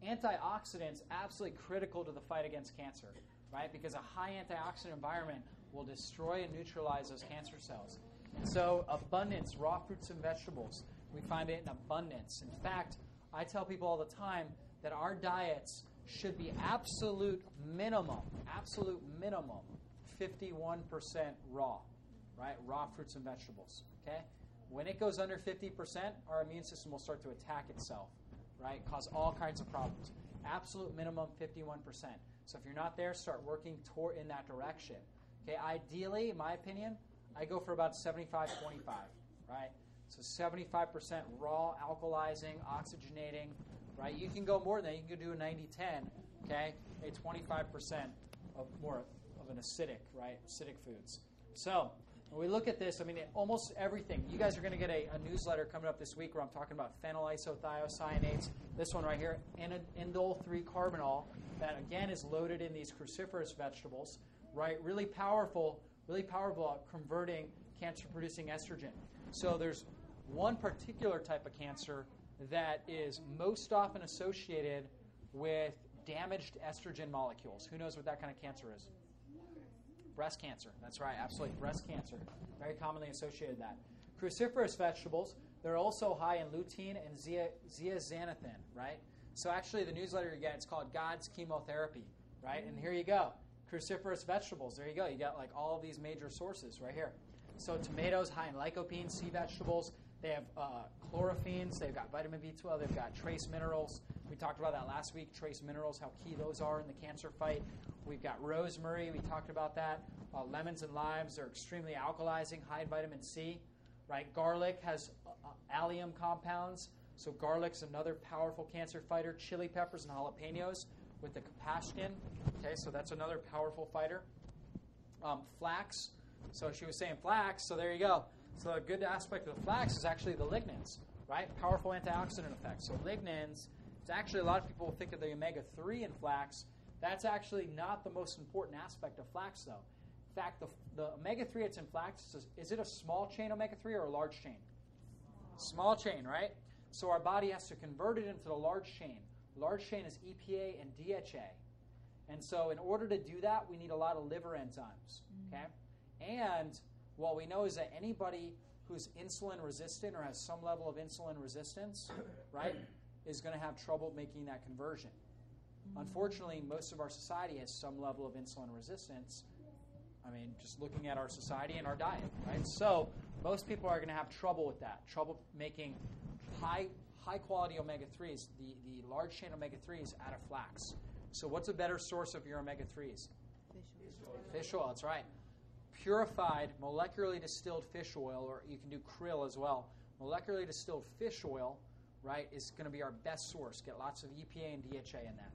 antioxidants absolutely critical to the fight against cancer, right? Because a high antioxidant environment will destroy and neutralize those cancer cells. And so, abundance, raw fruits and vegetables, we find it in abundance. In fact, I tell people all the time that our diets should be absolute minimum, absolute minimum, 51% raw, right? Raw fruits and vegetables, okay? When it goes under 50%, our immune system will start to attack itself, right? Cause all kinds of problems. Absolute minimum 51%. So if you're not there, start working toward in that direction. Okay, ideally, in my opinion, I go for about 75 25, right? So 75% raw, alkalizing, oxygenating, right? You can go more than that. You can do a 90 10, okay? A 25% of more of an acidic, right? Acidic foods. So when we look at this, I mean, almost everything. You guys are going to get a, a newsletter coming up this week where I'm talking about phenyl isothiocyanates. This one right here, indole 3 carbinol, that again is loaded in these cruciferous vegetables, right? Really powerful, really powerful at converting cancer producing estrogen. So there's one particular type of cancer that is most often associated with damaged estrogen molecules. Who knows what that kind of cancer is? Breast cancer. That's right, absolutely. Breast cancer. Very commonly associated with that. Cruciferous vegetables, they're also high in lutein and zea- zeaxanthin, right? So actually, the newsletter you get, it's called God's Chemotherapy, right? And here you go. Cruciferous vegetables. There you go. You got like all these major sources right here. So tomatoes, high in lycopene, sea vegetables. They have uh. They've got vitamin B12. They've got trace minerals. We talked about that last week. Trace minerals, how key those are in the cancer fight. We've got rosemary. We talked about that. Uh, lemons and limes are extremely alkalizing, high in vitamin C. Right. Garlic has uh, uh, allium compounds. So garlic's another powerful cancer fighter. Chili peppers and jalapenos with the capsaicin. Okay, so that's another powerful fighter. Um, flax. So she was saying flax. So there you go. So a good aspect of the flax is actually the lignans, right? Powerful antioxidant effect. So lignans, it's actually a lot of people think of the omega 3 in flax. That's actually not the most important aspect of flax, though. In fact, the, the omega 3 that's in flax, is, is it a small chain omega 3 or a large chain? Small chain, right? So our body has to convert it into the large chain. Large chain is EPA and DHA. And so, in order to do that, we need a lot of liver enzymes. Mm-hmm. Okay? And what we know is that anybody who's insulin resistant or has some level of insulin resistance, right, is going to have trouble making that conversion. Unfortunately, most of our society has some level of insulin resistance. I mean, just looking at our society and our diet, right? So, most people are going to have trouble with that, trouble making high high quality omega 3s, the, the large chain omega 3s out of flax. So, what's a better source of your omega 3s? Fish oil, Fish oil, that's right. Purified, molecularly distilled fish oil, or you can do krill as well. Molecularly distilled fish oil, right, is going to be our best source. Get lots of EPA and DHA in that.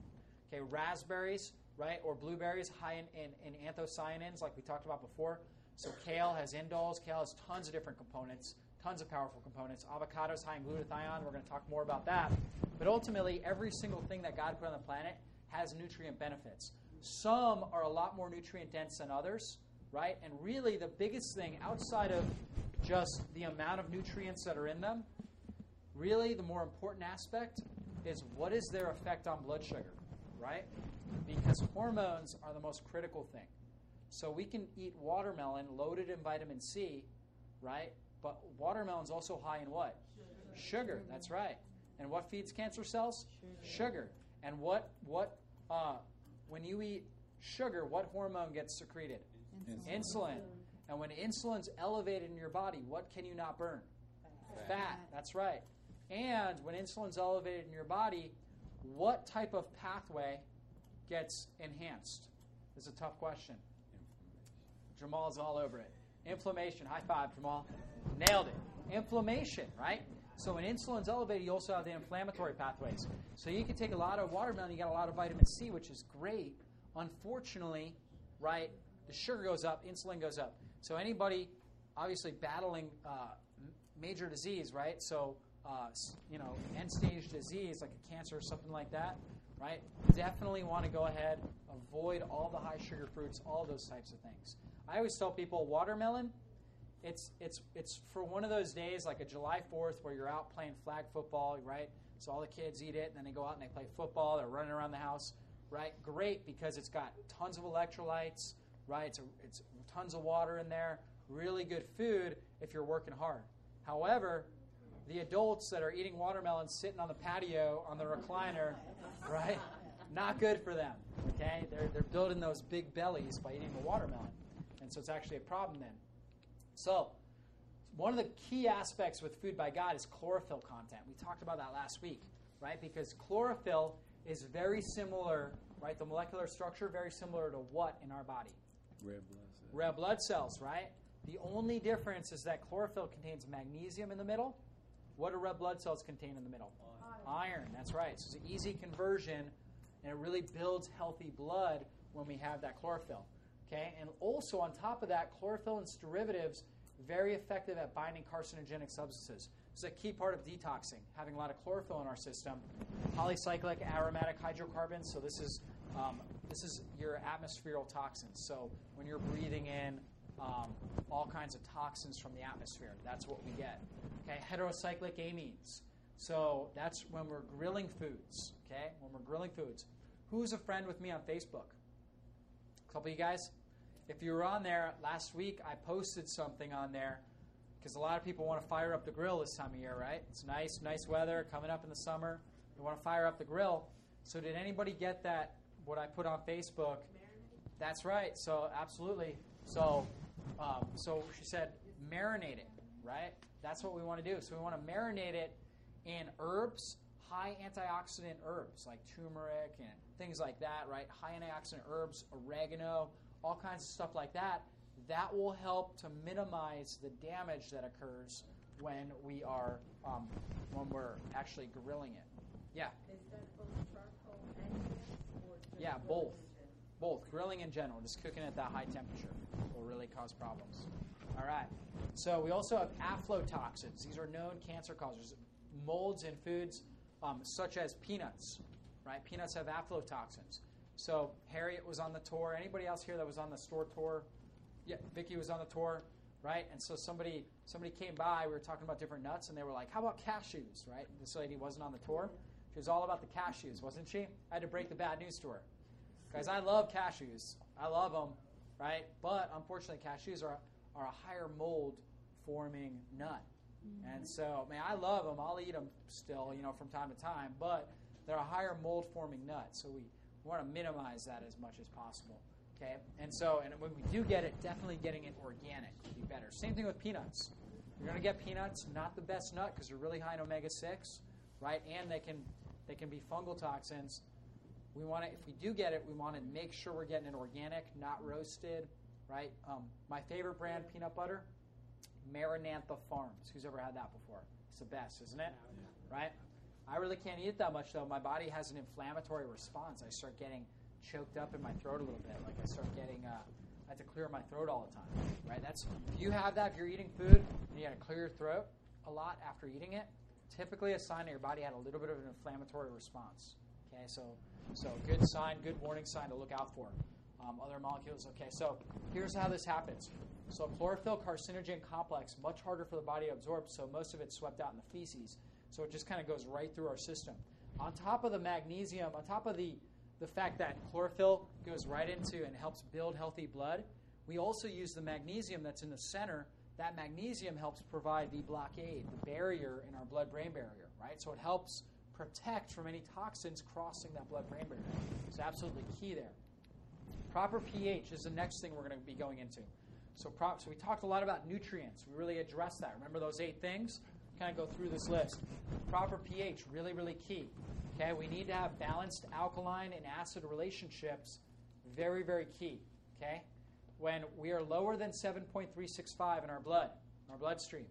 Okay, raspberries, right, or blueberries, high in, in, in anthocyanins, like we talked about before. So kale has indoles. Kale has tons of different components, tons of powerful components. Avocados high in glutathione. We're going to talk more about that. But ultimately, every single thing that God put on the planet has nutrient benefits. Some are a lot more nutrient dense than others, right? And really, the biggest thing outside of just the amount of nutrients that are in them, really the more important aspect is what is their effect on blood sugar, right? Because hormones are the most critical thing. So we can eat watermelon loaded in vitamin C, right? But watermelon's also high in what? Sugar. That's right. And what feeds cancer cells? Sugar. And what what uh, when you eat sugar, what hormone gets secreted? Insulin. Insulin. And when insulin's elevated in your body, what can you not burn? Fat. That's right. And when insulin's elevated in your body, what type of pathway gets enhanced? This is a tough question. Jamal's all over it. Inflammation. High five, Jamal. Nailed it. Inflammation, right? So when insulin's elevated, you also have the inflammatory pathways. So you can take a lot of watermelon, you got a lot of vitamin C, which is great. Unfortunately, right, the sugar goes up, insulin goes up. So anybody obviously battling uh, major disease, right? So uh, you know, end stage disease like a cancer or something like that, right? Definitely want to go ahead, avoid all the high sugar fruits, all those types of things. I always tell people watermelon, it's it's it's for one of those days like a July 4th where you're out playing flag football, right? So all the kids eat it, and then they go out and they play football. They're running around the house, right? Great because it's got tons of electrolytes, right? It's, a, it's tons of water in there. Really good food if you're working hard. However, the adults that are eating watermelons sitting on the patio on the recliner, right? Not good for them. Okay, they're they're building those big bellies by eating the watermelon, and so it's actually a problem then. So, one of the key aspects with food by God is chlorophyll content. We talked about that last week, right? Because chlorophyll is very similar, right? The molecular structure very similar to what in our body?
Red blood cells.
Red blood cells, right? The only difference is that chlorophyll contains magnesium in the middle. What do red blood cells contain in the middle? Iron. That's right. So it's an easy conversion, and it really builds healthy blood when we have that chlorophyll. Okay, and also on top of that, chlorophyll and its derivatives very effective at binding carcinogenic substances. Is a key part of detoxing, having a lot of chlorophyll in our system. Polycyclic aromatic hydrocarbons. So this is um, this is your atmospheric toxins. So when you're breathing in um, all kinds of toxins from the atmosphere, that's what we get. Okay, heterocyclic amines. So that's when we're grilling foods. Okay, when we're grilling foods. Who's a friend with me on Facebook? A couple of you guys. If you were on there last week, I posted something on there because a lot of people want to fire up the grill this time of year, right? It's nice, nice weather coming up in the summer. They want to fire up the grill. So did anybody get that? What I put on Facebook? That's right. So absolutely. So, um, so she said, marinate it, right? That's what we want to do. So we want to marinate it in herbs, high antioxidant herbs like turmeric and things like that, right? High antioxidant herbs, oregano, all kinds of stuff like that. That will help to minimize the damage that occurs when we are um, when we're actually grilling it. Yeah,
Is that both charcoal and gas,
Yeah, both. Both grilling in general, just cooking at that high temperature will really cause problems. All right. So we also have aflatoxins. These are known cancer causers. Molds in foods um, such as peanuts. Right? Peanuts have aflatoxins. So Harriet was on the tour. Anybody else here that was on the store tour? Yeah, Vicky was on the tour, right? And so somebody somebody came by. We were talking about different nuts, and they were like, "How about cashews?" Right? This lady wasn't on the tour. She was all about the cashews, wasn't she? I had to break the bad news to her. Guys, I love cashews. I love them, right? But unfortunately, cashews are, are a higher mold forming nut. Mm-hmm. And so, man, I love them. I'll eat them still, you know, from time to time, but they're a higher mold forming nut. So we want to minimize that as much as possible. Okay? And so, and when we do get it, definitely getting it organic would be better. Same thing with peanuts. You're going to get peanuts, not the best nut because they're really high in omega 6, right? And they can, they can be fungal toxins we want to if we do get it we want to make sure we're getting it organic not roasted right? Um, my favorite brand peanut butter maranatha farms. Who's ever had that before? It's the best isn't it? Right? I really can't eat it that much though. My body has an inflammatory response. I start getting choked up in my throat a little bit. Like i start getting uh, i have to clear my throat all the time right? That's if you have that if you're eating food and you got to clear your throat a lot after eating it typically a sign that your body had a little bit of an inflammatory response. Okay so so good sign, good warning sign to look out for. Um, other molecules. Okay, so here's how this happens. So chlorophyll carcinogen complex, much harder for the body to absorb, so most of it's swept out in the feces. So it just kind of goes right through our system. On top of the magnesium, on top of the, the fact that chlorophyll goes right into and helps build healthy blood, we also use the magnesium that's in the center. That magnesium helps provide the blockade, the barrier in our blood brain barrier, right? So it helps protect from any toxins crossing that blood-brain barrier. It's absolutely key there. Proper pH is the next thing we're going to be going into. So, prop, so we talked a lot about nutrients. We really addressed that. Remember those eight things? Kind of go through this list. Proper pH, really, really key. Okay, we need to have balanced alkaline and acid relationships. Very, very key. Okay, when we are lower than 7.365 in our blood, in our bloodstream,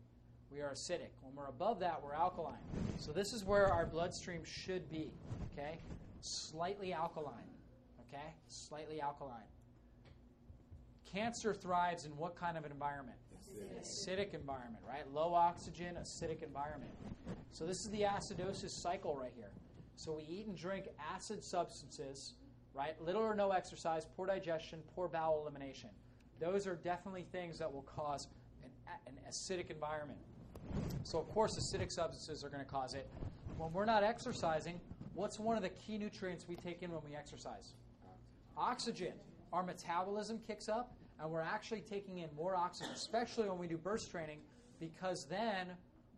we are acidic. When we're above that, we're alkaline. So this is where our bloodstream should be. Okay, slightly alkaline. Okay, slightly alkaline. Cancer thrives in what kind of an environment? acidic environment, right? Low oxygen, acidic environment. So this is the acidosis cycle right here. So we eat and drink acid substances, right? Little or no exercise, poor digestion, poor bowel elimination. Those are definitely things that will cause an, an acidic environment. So of course, acidic substances are going to cause it. When we're not exercising, what's one of the key nutrients we take in when we exercise? Oxygen. Our metabolism kicks up, and we're actually taking in more oxygen, especially when we do burst training, because then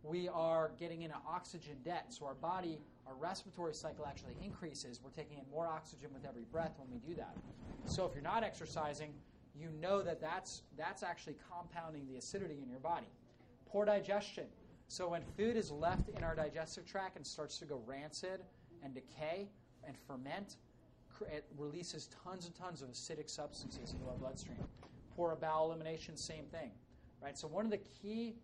we are getting in an oxygen debt. So our body, our respiratory cycle actually increases. We're taking in more oxygen with every breath when we do that. So if you're not exercising, you know that that's, that's actually compounding the acidity in your body. Poor digestion. So when food is left in our digestive tract and starts to go rancid and decay and ferment, it releases tons and tons of acidic substances into our bloodstream. Poor bowel elimination, same thing. Right? So one of the key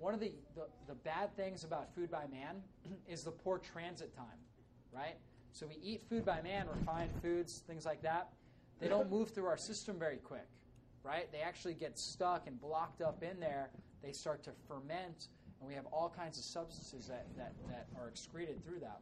one of the, the, the bad things about food by man is the poor transit time, right? So we eat food by man, refined foods, things like that. They don't move through our system very quick, right? They actually get stuck and blocked up in there. They start to ferment, and we have all kinds of substances that, that, that are excreted through that.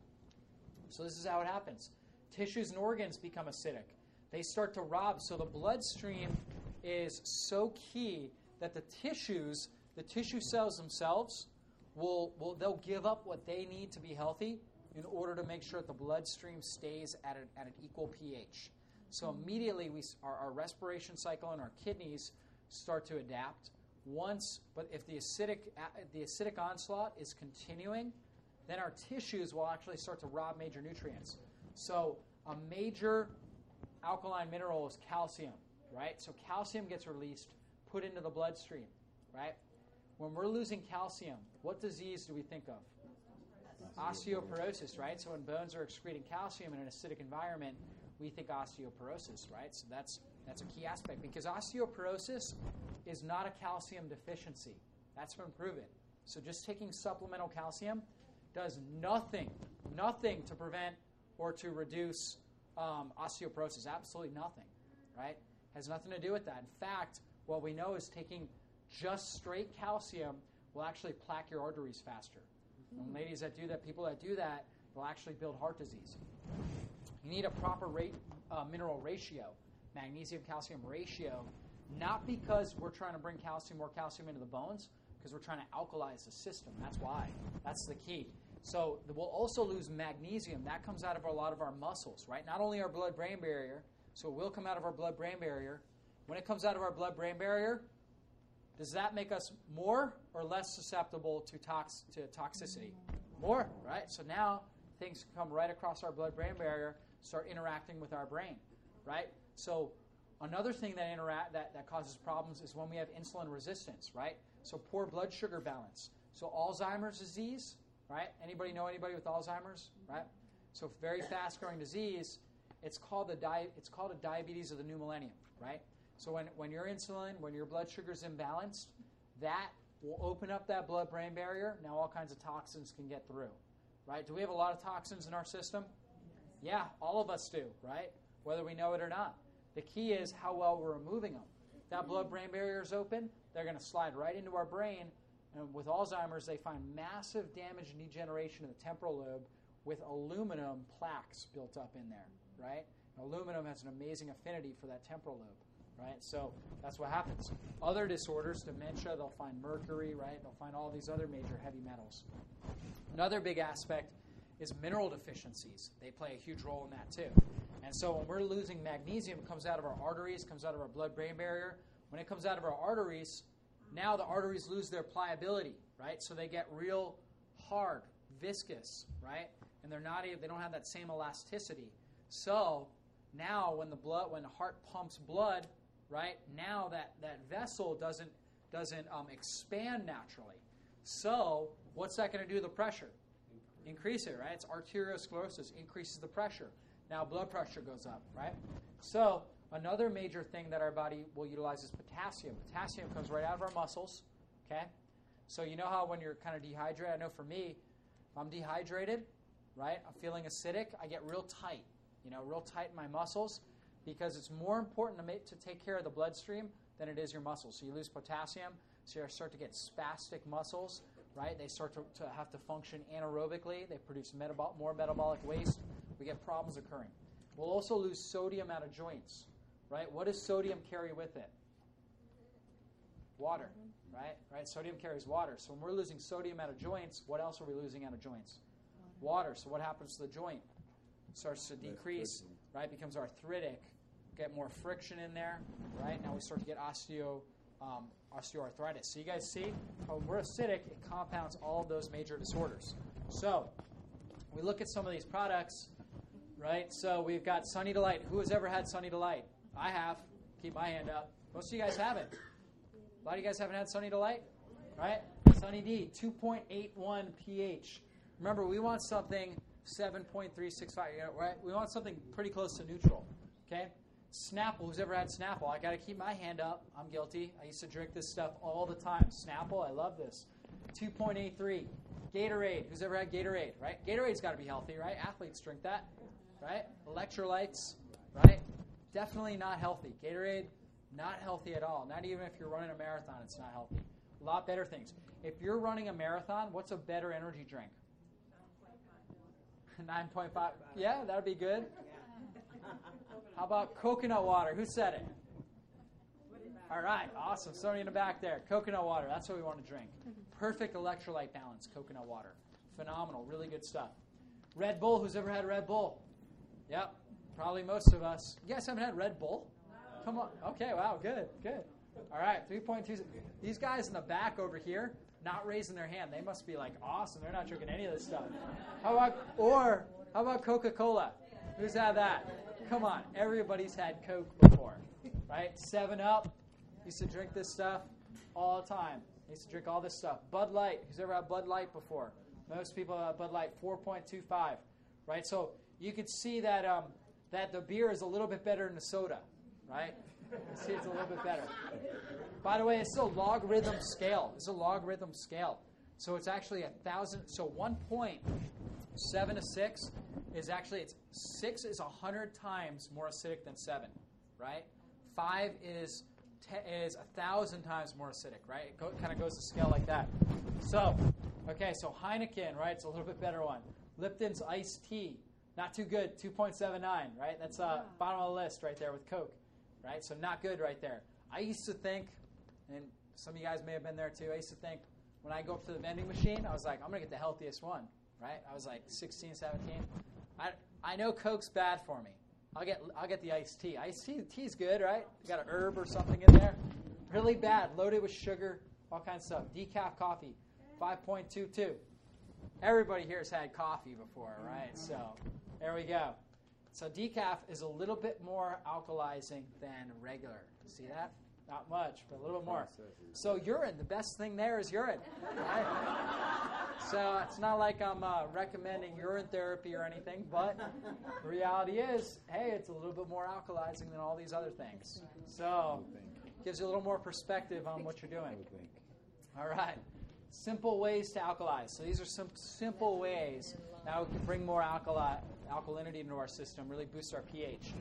So this is how it happens. Tissues and organs become acidic. They start to rob. So the bloodstream is so key that the tissues, the tissue cells themselves, will, will they'll give up what they need to be healthy in order to make sure that the bloodstream stays at an, at an equal pH. So immediately we our, our respiration cycle and our kidneys start to adapt. Once, but if the acidic the acidic onslaught is continuing, then our tissues will actually start to rob major nutrients. So a major alkaline mineral is calcium, right? So calcium gets released, put into the bloodstream, right? When we're losing calcium, what disease do we think of? Osteoporosis, right? So when bones are excreting calcium in an acidic environment, we think osteoporosis, right? So that's that's a key aspect because osteoporosis is not a calcium deficiency. That's been proven. So just taking supplemental calcium does nothing, nothing to prevent or to reduce um, osteoporosis. Absolutely nothing, right? Has nothing to do with that. In fact, what we know is taking just straight calcium will actually plaque your arteries faster. And ladies that do that, people that do that, will actually build heart disease. You need a proper rate, uh, mineral ratio, magnesium calcium ratio, not because we're trying to bring calcium more calcium into the bones, because we're trying to alkalize the system. That's why. That's the key. So we'll also lose magnesium. That comes out of a lot of our muscles, right? Not only our blood-brain barrier, so it will come out of our blood-brain barrier. When it comes out of our blood-brain barrier, does that make us more or less susceptible to, tox- to toxicity? More, right? So now things come right across our blood-brain barrier, start interacting with our brain, right? So another thing that interact that, that causes problems is when we have insulin resistance, right? So poor blood sugar balance. So Alzheimer's disease, right? Anybody know anybody with Alzheimer's, right? So very fast-growing disease. It's called the di- it's called a diabetes of the new millennium, right? So when, when your insulin, when your blood sugar is imbalanced, that will open up that blood-brain barrier. Now all kinds of toxins can get through, right? Do we have a lot of toxins in our system? Yeah, all of us do, right? Whether we know it or not. The key is how well we're removing them. That blood-brain barrier is open, they're going to slide right into our brain. And with Alzheimer's, they find massive damage and degeneration in the temporal lobe with aluminum plaques built up in there, right? And aluminum has an amazing affinity for that temporal lobe, right? So that's what happens. Other disorders, dementia, they'll find mercury, right? They'll find all these other major heavy metals. Another big aspect is mineral deficiencies. They play a huge role in that too. And so when we're losing magnesium, it comes out of our arteries, comes out of our blood-brain barrier. When it comes out of our arteries, now the arteries lose their pliability, right? So they get real hard, viscous, right? And they're not they don't have that same elasticity. So now when the blood when the heart pumps blood, right? Now that that vessel doesn't doesn't um, expand naturally. So what's that going to do to the pressure? Increase it, right? It's arteriosclerosis, increases the pressure. Now blood pressure goes up, right? So another major thing that our body will utilize is potassium. Potassium comes right out of our muscles, okay? So you know how when you're kind of dehydrated, I know for me, if I'm dehydrated, right, I'm feeling acidic, I get real tight, you know, real tight in my muscles because it's more important to, make, to take care of the bloodstream than it is your muscles. So you lose potassium. So you start to get spastic muscles, right? They start to, to have to function anaerobically. They produce metabol- more metabolic waste. We get problems occurring. We'll also lose sodium out of joints, right? What does sodium carry with it? Water, right? Right. Sodium carries water. So when we're losing sodium out of joints, what else are we losing out of joints? Water. So what happens to the joint? Starts to decrease, right? Becomes arthritic. Get more friction in there, right? Now we start to get osteo, um, osteoarthritis. So you guys see, when we're acidic, it compounds all those major disorders. So we look at some of these products, right? So we've got Sunny Delight. Who has ever had Sunny Delight? I have. Keep my hand up. Most of you guys haven't. A lot of you guys haven't had Sunny Delight, right? Sunny D, 2.81 pH. Remember, we want something 7.365, right? We want something pretty close to neutral, okay? Snapple, who's ever had Snapple? I got to keep my hand up. I'm guilty. I used to drink this stuff all the time. Snapple, I love this. 2.83. Gatorade, who's ever had Gatorade, right? Gatorade's got to be healthy, right? Athletes drink that, right? Electrolytes, right? Definitely not healthy. Gatorade, not healthy at all. Not even if you're running a marathon, it's not healthy. A lot better things. If you're running a marathon, what's a better energy drink? 9.5. Yeah, that'd be good. How about coconut water? Who said it? All right, awesome. Somebody in the back there. Coconut water. That's what we want to drink. Perfect electrolyte balance, coconut water. Phenomenal. Really good stuff. Red Bull. Who's ever had Red Bull? Yep, probably most of us. You guys haven't had Red Bull? Come on. Okay, wow, good, good. All right, 3.2. These guys in the back over here, not raising their hand. They must be like awesome. They're not drinking any of this stuff. How about, or how about Coca Cola? Who's had that? Come on, everybody's had Coke before, right? Seven Up. Used to drink this stuff all the time. Used to drink all this stuff. Bud Light. Who's ever had Bud Light before? Most people have Bud Light 4.25, right? So you could see that um, that the beer is a little bit better than the soda, right? See, it's a little bit better. By the way, it's a logarithm scale. It's a logarithm scale. So it's actually a thousand. So one point seven to six is actually it's six is a hundred times more acidic than seven, right? Five is te- is a thousand times more acidic, right? It go, kind of goes to scale like that. So, okay, so Heineken, right? It's a little bit better one. Lipton's iced tea, not too good, 2.79, right? That's uh, bottom of the list right there with Coke, right? So not good right there. I used to think, and some of you guys may have been there too. I used to think when I go up to the vending machine, I was like, I'm gonna get the healthiest one, right? I was like 16, 17. I I know Coke's bad for me. I'll get I'll get the iced tea. Iced tea tea's good, right? Got an herb or something in there. Really bad, loaded with sugar, all kinds of stuff. Decaf coffee, 5.22. Everybody here has had coffee before, right? So there we go. So decaf is a little bit more alkalizing than regular. See that? Not much, but a little more. So urine, the best thing there is urine. Right? so it's not like I'm uh, recommending urine therapy or anything, but the reality is, hey, it's a little bit more alkalizing than all these other things. So gives you a little more perspective on what you're doing. All right. Simple ways to alkalize. So these are some simple ways now we can bring more alkali, alkalinity into our system, really boost our pH.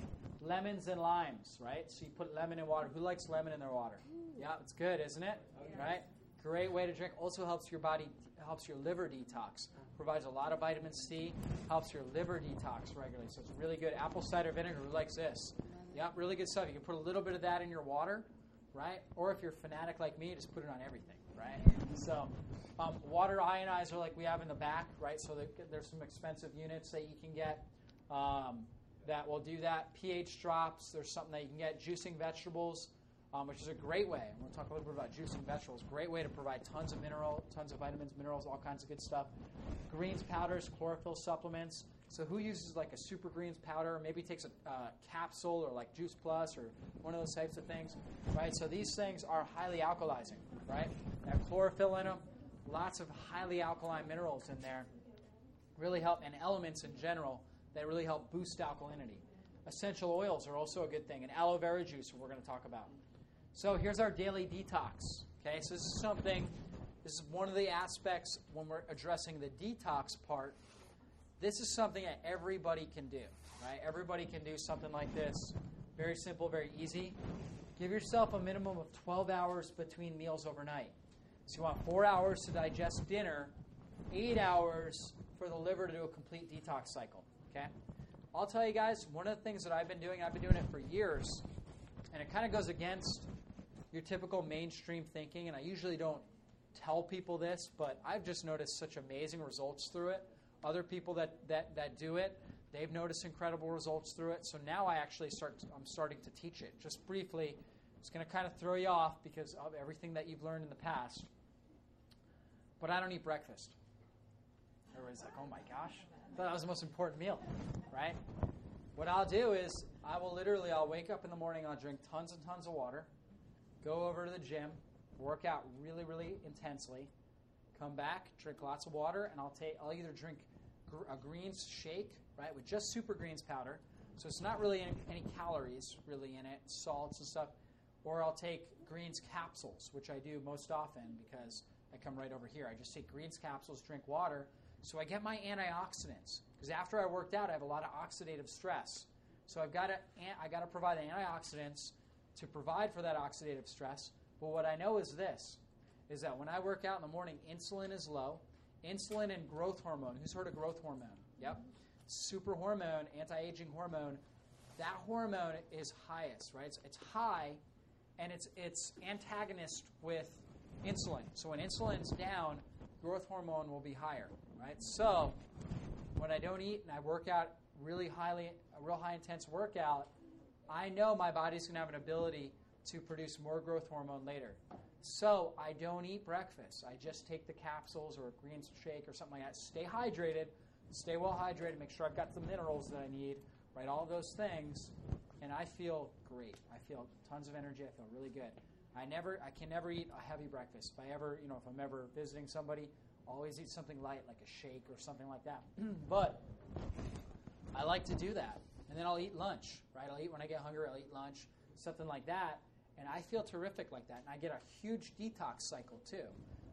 Lemons and limes, right? So you put lemon in water. Who likes lemon in their water? Yeah, it's good, isn't it? Right? Great way to drink. Also helps your body, helps your liver detox. Provides a lot of vitamin C. Helps your liver detox regularly. So it's really good. Apple cider vinegar. Who likes this? Yeah, really good stuff. You can put a little bit of that in your water, right? Or if you're a fanatic like me, just put it on everything, right? So, um, water ionizer like we have in the back, right? So there- there's some expensive units that you can get um, that will do that. pH drops. There's something that you can get. Juicing vegetables, um, which is a great way. And we'll talk a little bit about juicing vegetables. Great way to provide tons of mineral, tons of vitamins, minerals, all kinds of good stuff. Greens powders, chlorophyll supplements. So who uses like a super greens powder? Maybe takes a uh, capsule or like Juice Plus or one of those types of things, right? So these things are highly alkalizing, right? They have chlorophyll in them, lots of highly alkaline minerals in there. Really help, and elements in general that really help boost alkalinity. Essential oils are also a good thing, and aloe vera juice we're going to talk about. So here's our daily detox. Okay, so this is something. This is one of the aspects when we're addressing the detox part. This is something that everybody can do, right? Everybody can do something like this. Very simple, very easy. give yourself a minimum of 12 hours between meals overnight. So you want four hours to digest dinner, eight hours for the liver to do a complete detox cycle. Okay? I'll tell you guys, one of the things that I've been doing, I've been doing it for years, and it kind of goes against your typical mainstream thinking, and I usually don't tell people this, but I've just noticed such amazing results through it. Other people that, that, that do it, they've noticed incredible results through it. So now I actually start to, I'm starting to teach it. Just briefly, it's going to kind of throw you off because of everything that you've learned in the past. But I don't eat breakfast. Everybody's like, oh my gosh, thought that was the most important meal, right? What I'll do is I will literally I'll wake up in the morning, I'll drink tons and tons of water, go over to the gym, work out really, really intensely, come back, drink lots of water, and I'll take I'll either drink gr- a greens shake, right, with just super greens powder, so it's not really any, any calories really in it, salts and stuff, or I'll take greens capsules, which I do most often because I come right over here. I just take greens capsules, drink water, so I get my antioxidants. Because after I worked out, I have a lot of oxidative stress. So I've got to I got to provide the antioxidants to provide for that oxidative stress. But what I know is this: is that when I work out in the morning, insulin is low. Insulin and growth hormone. Who's heard of growth hormone? Yep. Super hormone, anti-aging hormone. That hormone is highest, right? It's, it's high, and it's it's antagonist with insulin. So when insulin's down, growth hormone will be higher, right? So when I don't eat and I work out really highly, a real high intense workout, I know my body's going to have an ability to produce more growth hormone later. So I don't eat breakfast. I just take the capsules or a green shake or something like that. Stay hydrated, stay well hydrated, make sure I've got the minerals that I need, right? All those things, and I feel great. I feel tons of energy. I feel really good. I never, I can never eat a heavy breakfast. If I ever, you know, if I'm ever visiting somebody, always eat something light like a shake or something like that. but I like to do that. And then I'll eat lunch, right? I'll eat when I get hungry, I'll eat lunch, something like that. And I feel terrific like that. And I get a huge detox cycle too,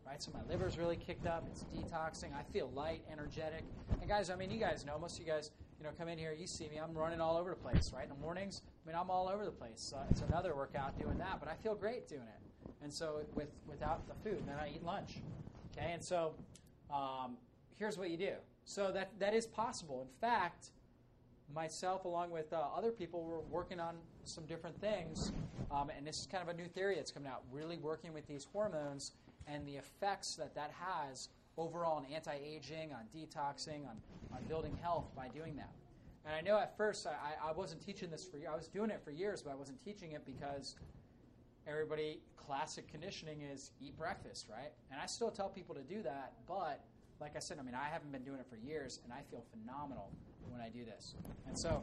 right? So my liver's really kicked up. It's detoxing. I feel light, energetic. And guys, I mean, you guys know, most of you guys, you know, come in here, you see me, I'm running all over the place, right? In the mornings, I mean, I'm all over the place. It's another workout doing that, but I feel great doing it. And so with without the food, then I eat lunch. Okay, and so um, here's what you do. So that that is possible. In fact, myself, along with uh, other people, were working on some different things, um, and this is kind of a new theory that's coming out. Really working with these hormones and the effects that that has overall on anti-aging, on detoxing, on, on building health by doing that. And I know at first I, I wasn't teaching this for I was doing it for years, but I wasn't teaching it because everybody classic conditioning is eat breakfast, right? And I still tell people to do that, but like I said, I mean I haven't been doing it for years, and I feel phenomenal when I do this. And so,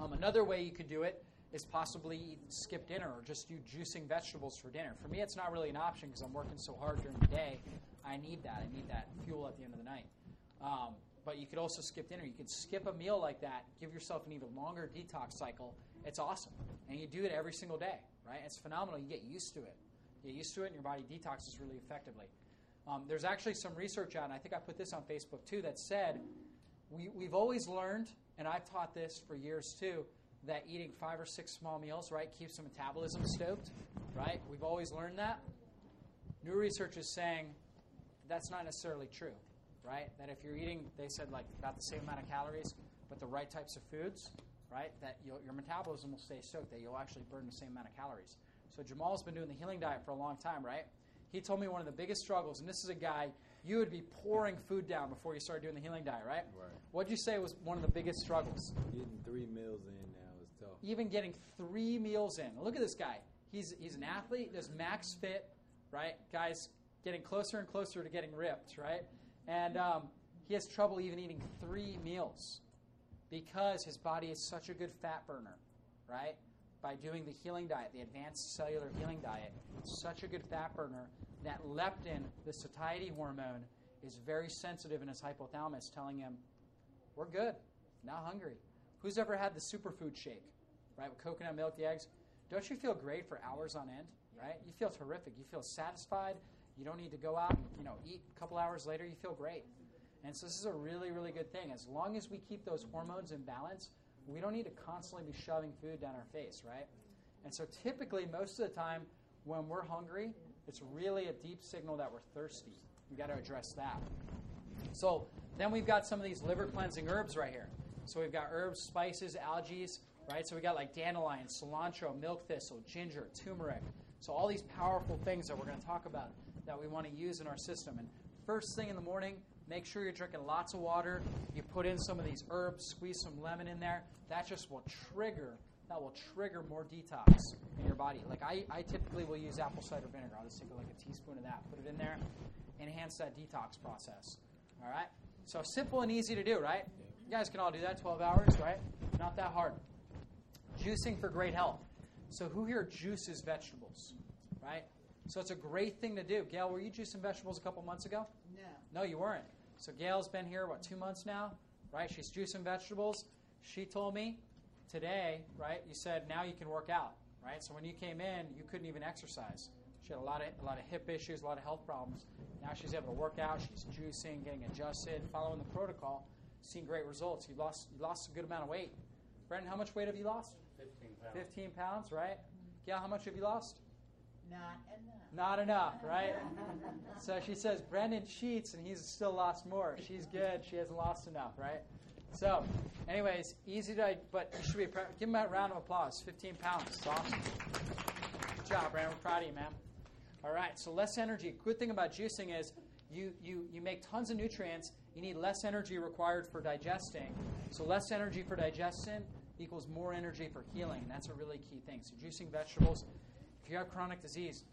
um, another way you could do it is possibly skip dinner or just do juicing vegetables for dinner. For me, it's not really an option because I'm working so hard during the day. I need that. I need that fuel at the end of the night. Um, but you could also skip dinner. You could skip a meal like that, give yourself an even longer detox cycle. It's awesome. And you do it every single day, right? It's phenomenal. You get used to it. You get used to it, and your body detoxes really effectively. Um, there's actually some research out, and I think I put this on Facebook too, that said we, we've always learned, and I've taught this for years too, that eating five or six small meals, right, keeps the metabolism stoked, right? We've always learned that. New research is saying that's not necessarily true, right? That if you're eating, they said like about the same amount of calories, but the right types of foods, right, that your metabolism will stay soaked, that you'll actually burn the same amount of calories. So Jamal's been doing the healing diet for a long time, right? He told me one of the biggest struggles, and this is a guy you would be pouring food down before you started doing the healing diet, right?
Right.
What'd you say was one of the biggest struggles?
Getting three meals in now is tough.
Even getting three meals in. Look at this guy. He's he's an athlete. Does max fit, right? Guys getting closer and closer to getting ripped, right? And um, he has trouble even eating three meals because his body is such a good fat burner, right? By doing the healing diet, the advanced cellular healing diet, it's such a good fat burner that leptin, the satiety hormone, is very sensitive in his hypothalamus, telling him, "We're good, not hungry." Who's ever had the superfood shake, right? With coconut milk, the eggs. Don't you feel great for hours on end, right? You feel terrific. You feel satisfied. You don't need to go out and you know eat. A couple hours later, you feel great. And so this is a really, really good thing. As long as we keep those hormones in balance, we don't need to constantly be shoving food down our face, right? And so typically, most of the time, when we're hungry, it's really a deep signal that we're thirsty. We got to address that. So then we've got some of these liver cleansing herbs right here. So we've got herbs, spices, algae, right? So we got like dandelion, cilantro, milk thistle, ginger, turmeric. So all these powerful things that we're going to talk about that we want to use in our system. And first thing in the morning, make sure you're drinking lots of water. You put in some of these herbs, squeeze some lemon in there. That just will trigger. That will trigger more detox in your body. Like I, I typically will use apple cider vinegar. I'll just take like a teaspoon of that, put it in there, enhance that detox process. All right. So simple and easy to do, right? You guys can all do that. 12 hours, right? Not that hard. Juicing for great health. So who here juices vegetables, right? So it's a great thing to do. Gail, were you juicing vegetables a couple months ago?
No.
No, you weren't. So Gail's been here, what, two months now? Right? She's juicing vegetables. She told me today, right, you said now you can work out, right? So when you came in, you couldn't even exercise. She had a lot of a lot of hip issues, a lot of health problems. Now she's able to work out, she's juicing, getting adjusted, following the protocol, seeing great results. You lost you lost a good amount of weight. Brendan, how much weight have you lost?
15 pounds.
15 pounds, right? Gail, how much have you lost?
Not enough.
Not enough, right? so she says Brendan cheats and he's still lost more. She's good. She hasn't lost enough, right? So, anyways, easy to, but you should be give him a round of applause. 15 pounds, it's awesome. Good job, Brandon. We're proud of you, man. All right, so less energy. Good thing about juicing is you, you, you make tons of nutrients. You need less energy required for digesting. So less energy for digestion equals more energy for healing, and that's a really key thing. So juicing vegetables. If you have chronic disease,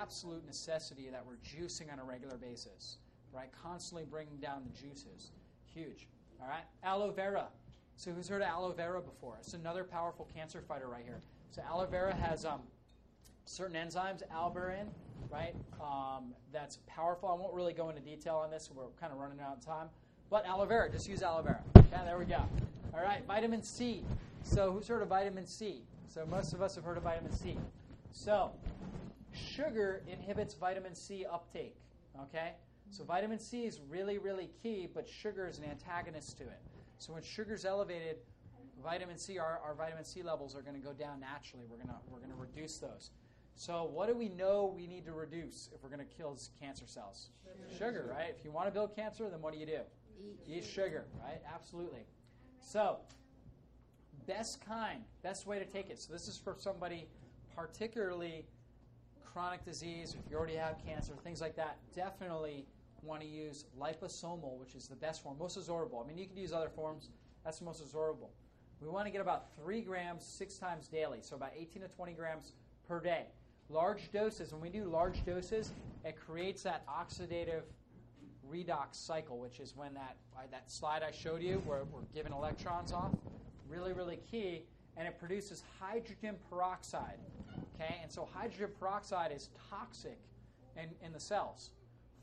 absolute necessity that we're juicing on a regular basis, right? Constantly bringing down the juices. Huge. All right, aloe vera. So who's heard of aloe vera before? It's another powerful cancer fighter right here. So aloe vera has um, certain enzymes, albumin, right? Um, that's powerful. I won't really go into detail on this. We're kind of running out of time. But aloe vera, just use aloe vera. Okay, there we go. All right, vitamin C. So who's heard of vitamin C? So most of us have heard of vitamin C. So sugar inhibits vitamin C uptake. Okay, so vitamin C is really, really key, but sugar is an antagonist to it. So when sugar's elevated, vitamin C, our, our vitamin C levels are going to go down naturally. We're going to we're to reduce those. So what do we know we need to reduce if we're going to kill cancer cells? Sugar, right? If you want to build cancer, then what do you do?
Eat.
Eat sugar, right? Absolutely. So, best kind, best way to take it. So, this is for somebody particularly chronic disease, if you already have cancer, things like that. Definitely want to use liposomal, which is the best form, most absorbable. I mean, you could use other forms, that's the most absorbable. We want to get about 3 grams six times daily, so about 18 to 20 grams per day. Large doses, when we do large doses, it creates that oxidative redox cycle, which is when that that slide I showed you, where we're giving electrons off, really really key, and it produces hydrogen peroxide. Okay, and so hydrogen peroxide is toxic in, in the cells.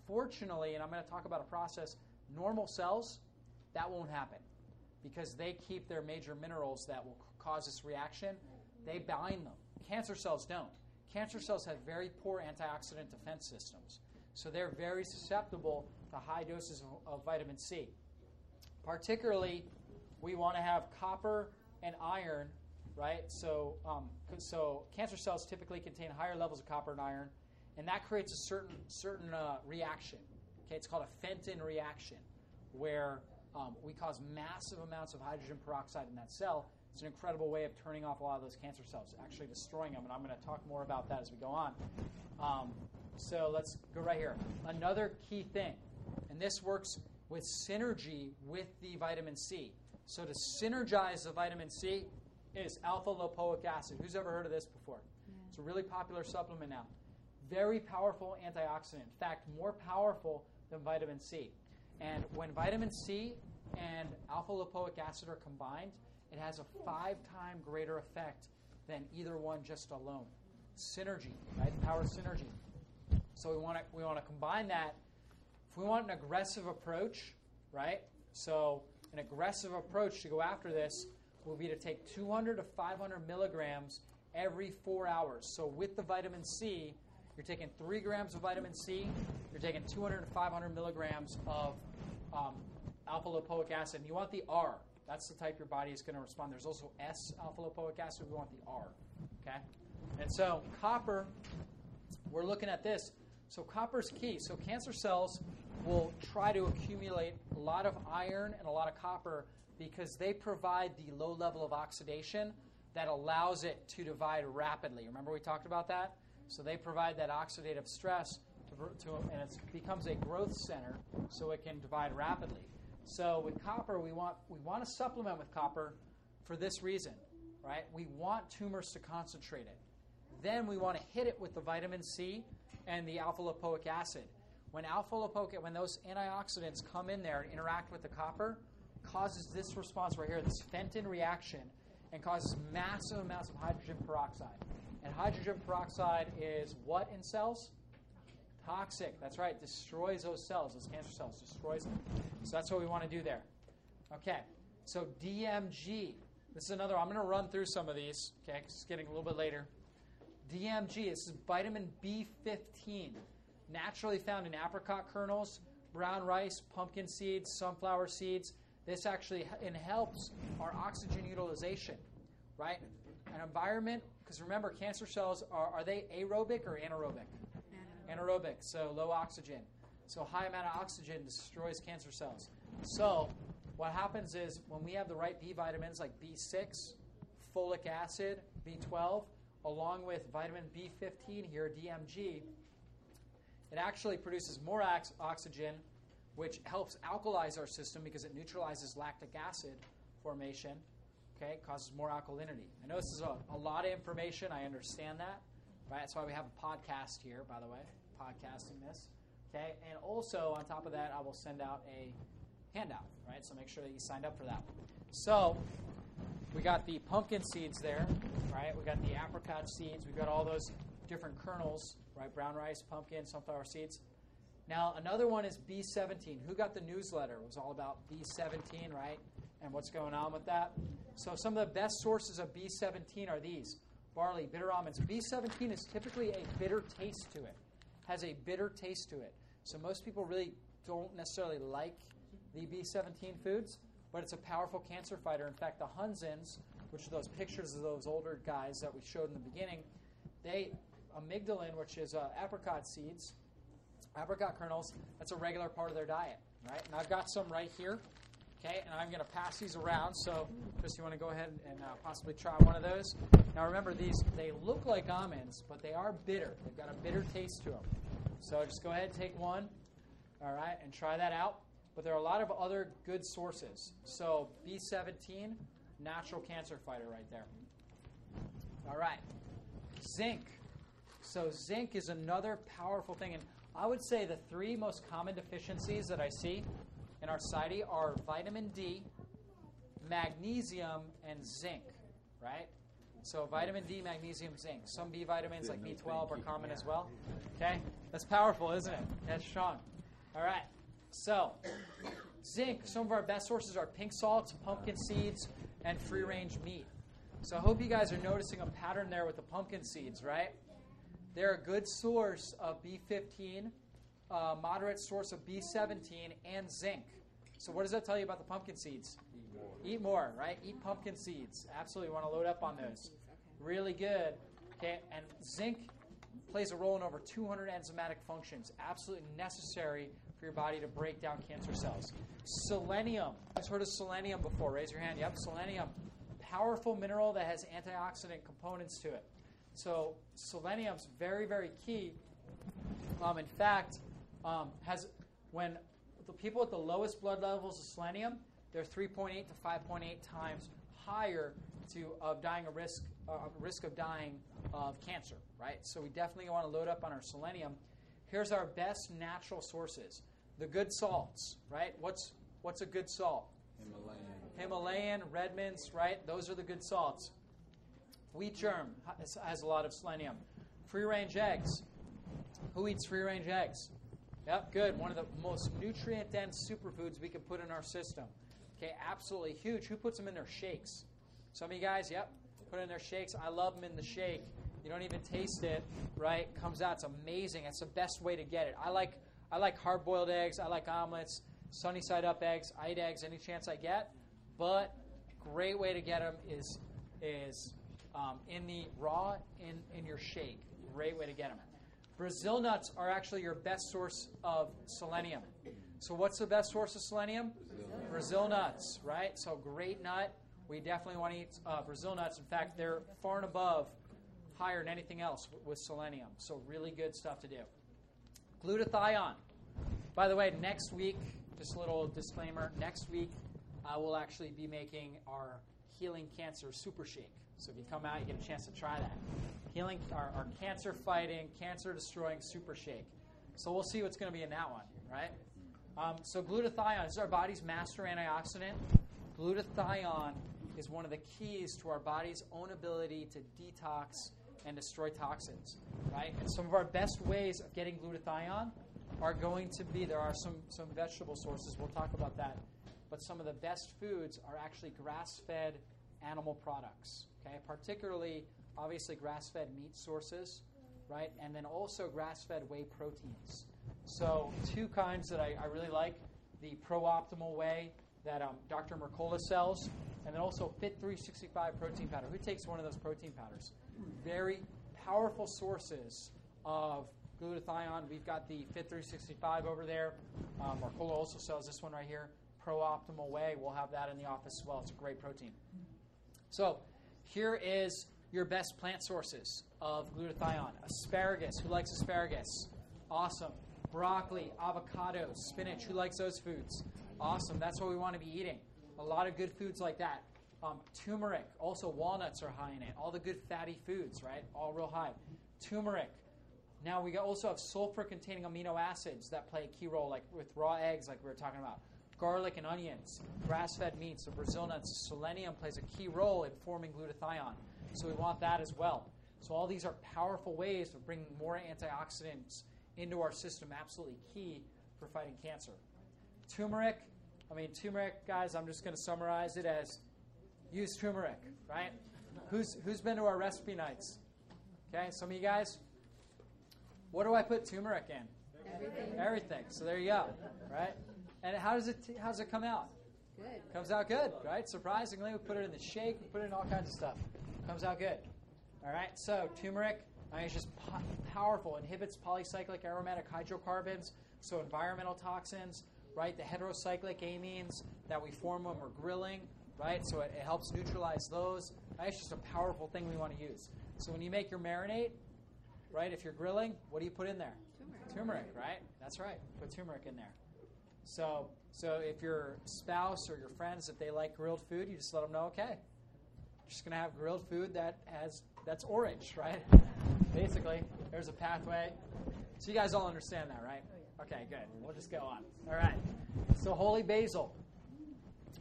Fortunately, and I'm going to talk about a process, normal cells, that won't happen because they keep their major minerals that will cause this reaction. They bind them. Cancer cells don't. Cancer cells have very poor antioxidant defense systems. So they're very susceptible to high doses of, of vitamin C. Particularly, we want to have copper and iron, right? So, um, so cancer cells typically contain higher levels of copper and iron, and that creates a certain certain uh, reaction. Okay, it's called a Fenton reaction, where um, we cause massive amounts of hydrogen peroxide in that cell. It's an incredible way of turning off a lot of those cancer cells, actually destroying them, and I'm going to talk more about that as we go on. Um, so let's go right here. Another key thing, and this works with synergy with the vitamin C. So to synergize the vitamin C is alpha lipoic acid. Who's ever heard of this before? It's a really popular supplement now. Very powerful antioxidant. In fact, more powerful than vitamin C. And when vitamin C and alpha lipoic acid are combined, it has a five time greater effect than either one just alone. Synergy, right? Power synergy. So we want to we want to combine that. If we want an aggressive approach, right? So an aggressive approach to go after this will be to take 200 to 500 milligrams every four hours. So with the vitamin C, you're taking three grams of vitamin C. You're taking 200 to 500 milligrams of um, alpha lipoic acid. And you want the R. That's the type your body is going to respond. There's also S alpha lipoic acid. We want the R. Okay. And so, copper, we're looking at this. So, copper is key. So, cancer cells will try to accumulate a lot of iron and a lot of copper because they provide the low level of oxidation that allows it to divide rapidly. Remember, we talked about that? So, they provide that oxidative stress, to, to, and it becomes a growth center so it can divide rapidly. So, with copper, we want, we want to supplement with copper for this reason, right? We want tumors to concentrate it. Then we want to hit it with the vitamin C and the alpha lipoic acid. When alpha lipoic, when those antioxidants come in there and interact with the copper, causes this response right here, this Fenton reaction, and causes massive amounts of hydrogen peroxide. And hydrogen peroxide is what in cells? Toxic. That's right. Destroys those cells, those cancer cells, destroys them. So that's what we want to do there. Okay. So DMG. This is another. I'm going to run through some of these. Okay, it's getting a little bit later. DMG. This is vitamin B15, naturally found in apricot kernels, brown rice, pumpkin seeds, sunflower seeds. This actually helps our oxygen utilization, right? An environment, because remember, cancer cells are, are they aerobic or anaerobic? Anaerobic, so low oxygen. So high amount of oxygen destroys cancer cells. So what happens is when we have the right B vitamins like B6, folic acid, B12, along with vitamin B15 here, DMG, it actually produces more ox- oxygen, which helps alkalize our system because it neutralizes lactic acid formation. Okay, causes more alkalinity. I know this is a, a lot of information. I understand that. Right? That's why we have a podcast here, by the way, podcasting this. Okay, and also on top of that, I will send out a handout. Right, so make sure that you signed up for that. So we got the pumpkin seeds there, right? We got the apricot seeds. We've got all those different kernels, right? Brown rice, pumpkin, sunflower seeds. Now, another one is B17. Who got the newsletter? It was all about B17, right? And what's going on with that. So, some of the best sources of B17 are these barley, bitter almonds. B17 is typically a bitter taste to it, has a bitter taste to it. So, most people really don't necessarily like the B17 foods, but it's a powerful cancer fighter. In fact, the Hunsins, which are those pictures of those older guys that we showed in the beginning, they amygdalin, which is uh, apricot seeds, apricot kernels, that's a regular part of their diet, right? And I've got some right here, okay? And I'm going to pass these around. So, Chris, you want to go ahead and uh, possibly try one of those? Now, remember, these they look like almonds, but they are bitter. They've got a bitter taste to them. So, just go ahead and take one, all right, and try that out. But there are a lot of other good sources. So, B17, natural cancer fighter right there. All right, zinc. So zinc is another powerful thing, and I would say the three most common deficiencies that I see in our society are vitamin D, magnesium, and zinc. Right? So vitamin D, magnesium, zinc. Some B vitamins like B12 are common as well. Okay, that's powerful, isn't it? That's strong. All right. So zinc. Some of our best sources are pink salts, pumpkin seeds, and free-range meat. So I hope you guys are noticing a pattern there with the pumpkin seeds, right? They're a good source of B15, a uh, moderate source of B17, and zinc. So, what does that tell you about the pumpkin seeds? Eat more. Eat more, right? Eat pumpkin seeds. Absolutely want to load up on those. Really good. Okay, and zinc plays a role in over 200 enzymatic functions, absolutely necessary for your body to break down cancer cells. Selenium. You've heard of selenium before? Raise your hand. Yep, selenium. Powerful mineral that has antioxidant components to it. So selenium's very, very key. Um, in fact, um, has when the people with the lowest blood levels of selenium, they're 3.8 to 5.8 times higher to of dying a risk uh, risk of dying of cancer. Right. So we definitely want to load up on our selenium. Here's our best natural sources: the good salts. Right. What's what's a good salt?
Himalayan.
Himalayan, Redmonds, right? Those are the good salts. Wheat germ has, has a lot of selenium. Free range eggs. Who eats free range eggs? Yep, good. One of the most nutrient dense superfoods we can put in our system. Okay, absolutely huge. Who puts them in their shakes? Some of you guys, yep, put in their shakes. I love them in the shake. You don't even taste it, right? Comes out. It's amazing. It's the best way to get it. I like I like hard boiled eggs. I like omelets, sunny side up eggs. I eat eggs any chance I get. But great way to get them is is um, in the raw in, in your shake. Great way to get them. Brazil nuts are actually your best source of selenium. So, what's the best source of selenium? Brazil nuts, right? So, great nut. We definitely want to eat uh, Brazil nuts. In fact, they're far and above higher than anything else with selenium. So, really good stuff to do. Glutathione. By the way, next week, just a little disclaimer next week, I will actually be making our Healing Cancer Super Shake. So if you come out, you get a chance to try that. Healing, our, our cancer fighting, cancer destroying Super Shake. So we'll see what's going to be in that one, right? Um, so glutathione is our body's master antioxidant. Glutathione is one of the keys to our body's own ability to detox and destroy toxins, right? And some of our best ways of getting glutathione are going to be there are some, some vegetable sources, we'll talk about that, but some of the best foods are actually grass fed animal products, okay? Particularly, obviously, grass fed meat sources, right? And then also grass fed whey proteins. So, two kinds that I, I really like the Pro Optimal Whey that um, Dr. Mercola sells, and then also Fit 365 protein powder. Who takes one of those protein powders? Very powerful sources of glutathione. We've got the Fit 365 over there. Um, Mercola also sells this one right here, Pro Optimal Whey. We'll have that in the office as well. It's a great protein. So, here is your best plant sources of glutathione asparagus. Who likes asparagus? Awesome. Broccoli, avocados, spinach. Who likes those foods? Awesome. That's what we want to be eating. A lot of good foods like that. Um, turmeric, also walnuts are high in it. All the good fatty foods, right? All real high. Turmeric. Now we also have sulfur-containing amino acids that play a key role, like with raw eggs, like we were talking about. Garlic and onions, grass-fed meats, so Brazil nuts, selenium plays a key role in forming glutathione. So we want that as well. So all these are powerful ways of bringing more antioxidants into our system. Absolutely key for fighting cancer. Turmeric. I mean, turmeric, guys. I'm just going to summarize it as use turmeric, right? Who's who's been to our recipe nights? Okay, some of you guys. What do I put turmeric in?
Everything.
Everything. So there you go, right? And how does it how does it come out?
Good.
Comes out good, right? Surprisingly, we put it in the shake, we put it in all kinds of stuff. Comes out good. All right. So turmeric, I mean, it's just po- powerful. Inhibits polycyclic aromatic hydrocarbons, so environmental toxins, right? The heterocyclic amines that we form when we're grilling, right? So it, it helps neutralize those. Right? It's just a powerful thing we want to use. So when you make your marinade, right? If you're grilling, what do you put in there?
Turmeric.
Turmeric, right? That's right. Put turmeric in there. So, so if your spouse or your friends, if they like grilled food, you just let them know, okay, just gonna have grilled food that has that's orange, right? Basically, there's a pathway. So you guys all understand that, right? Okay, good. We'll just go on. All right. So holy basil.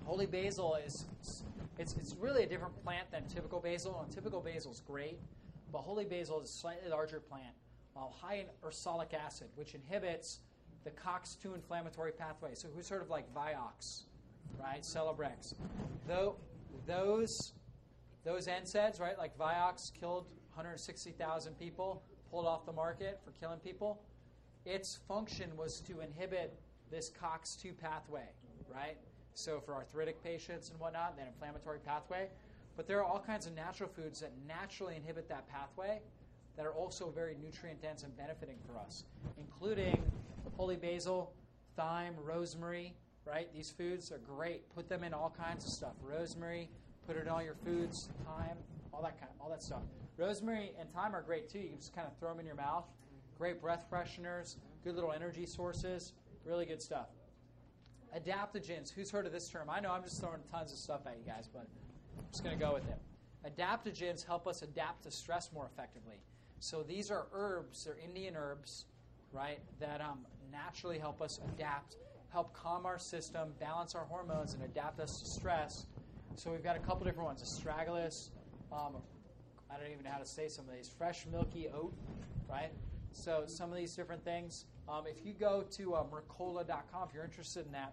Holy basil is it's it's really a different plant than typical basil. And typical basil is great, but holy basil is a slightly larger plant, uh, high in ursolic acid, which inhibits the COX-2 inflammatory pathway. So who's heard of like Vioxx, right? Celebrex. Though those those NSAIDs, right? Like Vioxx killed 160,000 people, pulled off the market for killing people. Its function was to inhibit this COX2 pathway, right? So for arthritic patients and whatnot, that inflammatory pathway. But there are all kinds of natural foods that naturally inhibit that pathway that are also very nutrient dense and benefiting for us, including holy basil, thyme, rosemary, right? These foods are great. Put them in all kinds of stuff. Rosemary, put it in all your foods, thyme, all that kind, all that stuff. Rosemary and thyme are great too. You can just kind of throw them in your mouth. Great breath fresheners, good little energy sources, really good stuff. Adaptogens. Who's heard of this term? I know I'm just throwing tons of stuff at you guys, but I'm just going to go with it. Adaptogens help us adapt to stress more effectively. So these are herbs, they're Indian herbs, right, that um, naturally help us adapt, help calm our system, balance our hormones, and adapt us to stress. So we've got a couple different ones astragalus. Um, I don't even know how to say some of these. Fresh milky oat, right? So some of these different things. Um, if you go to uh, Mercola.com, if you're interested in that,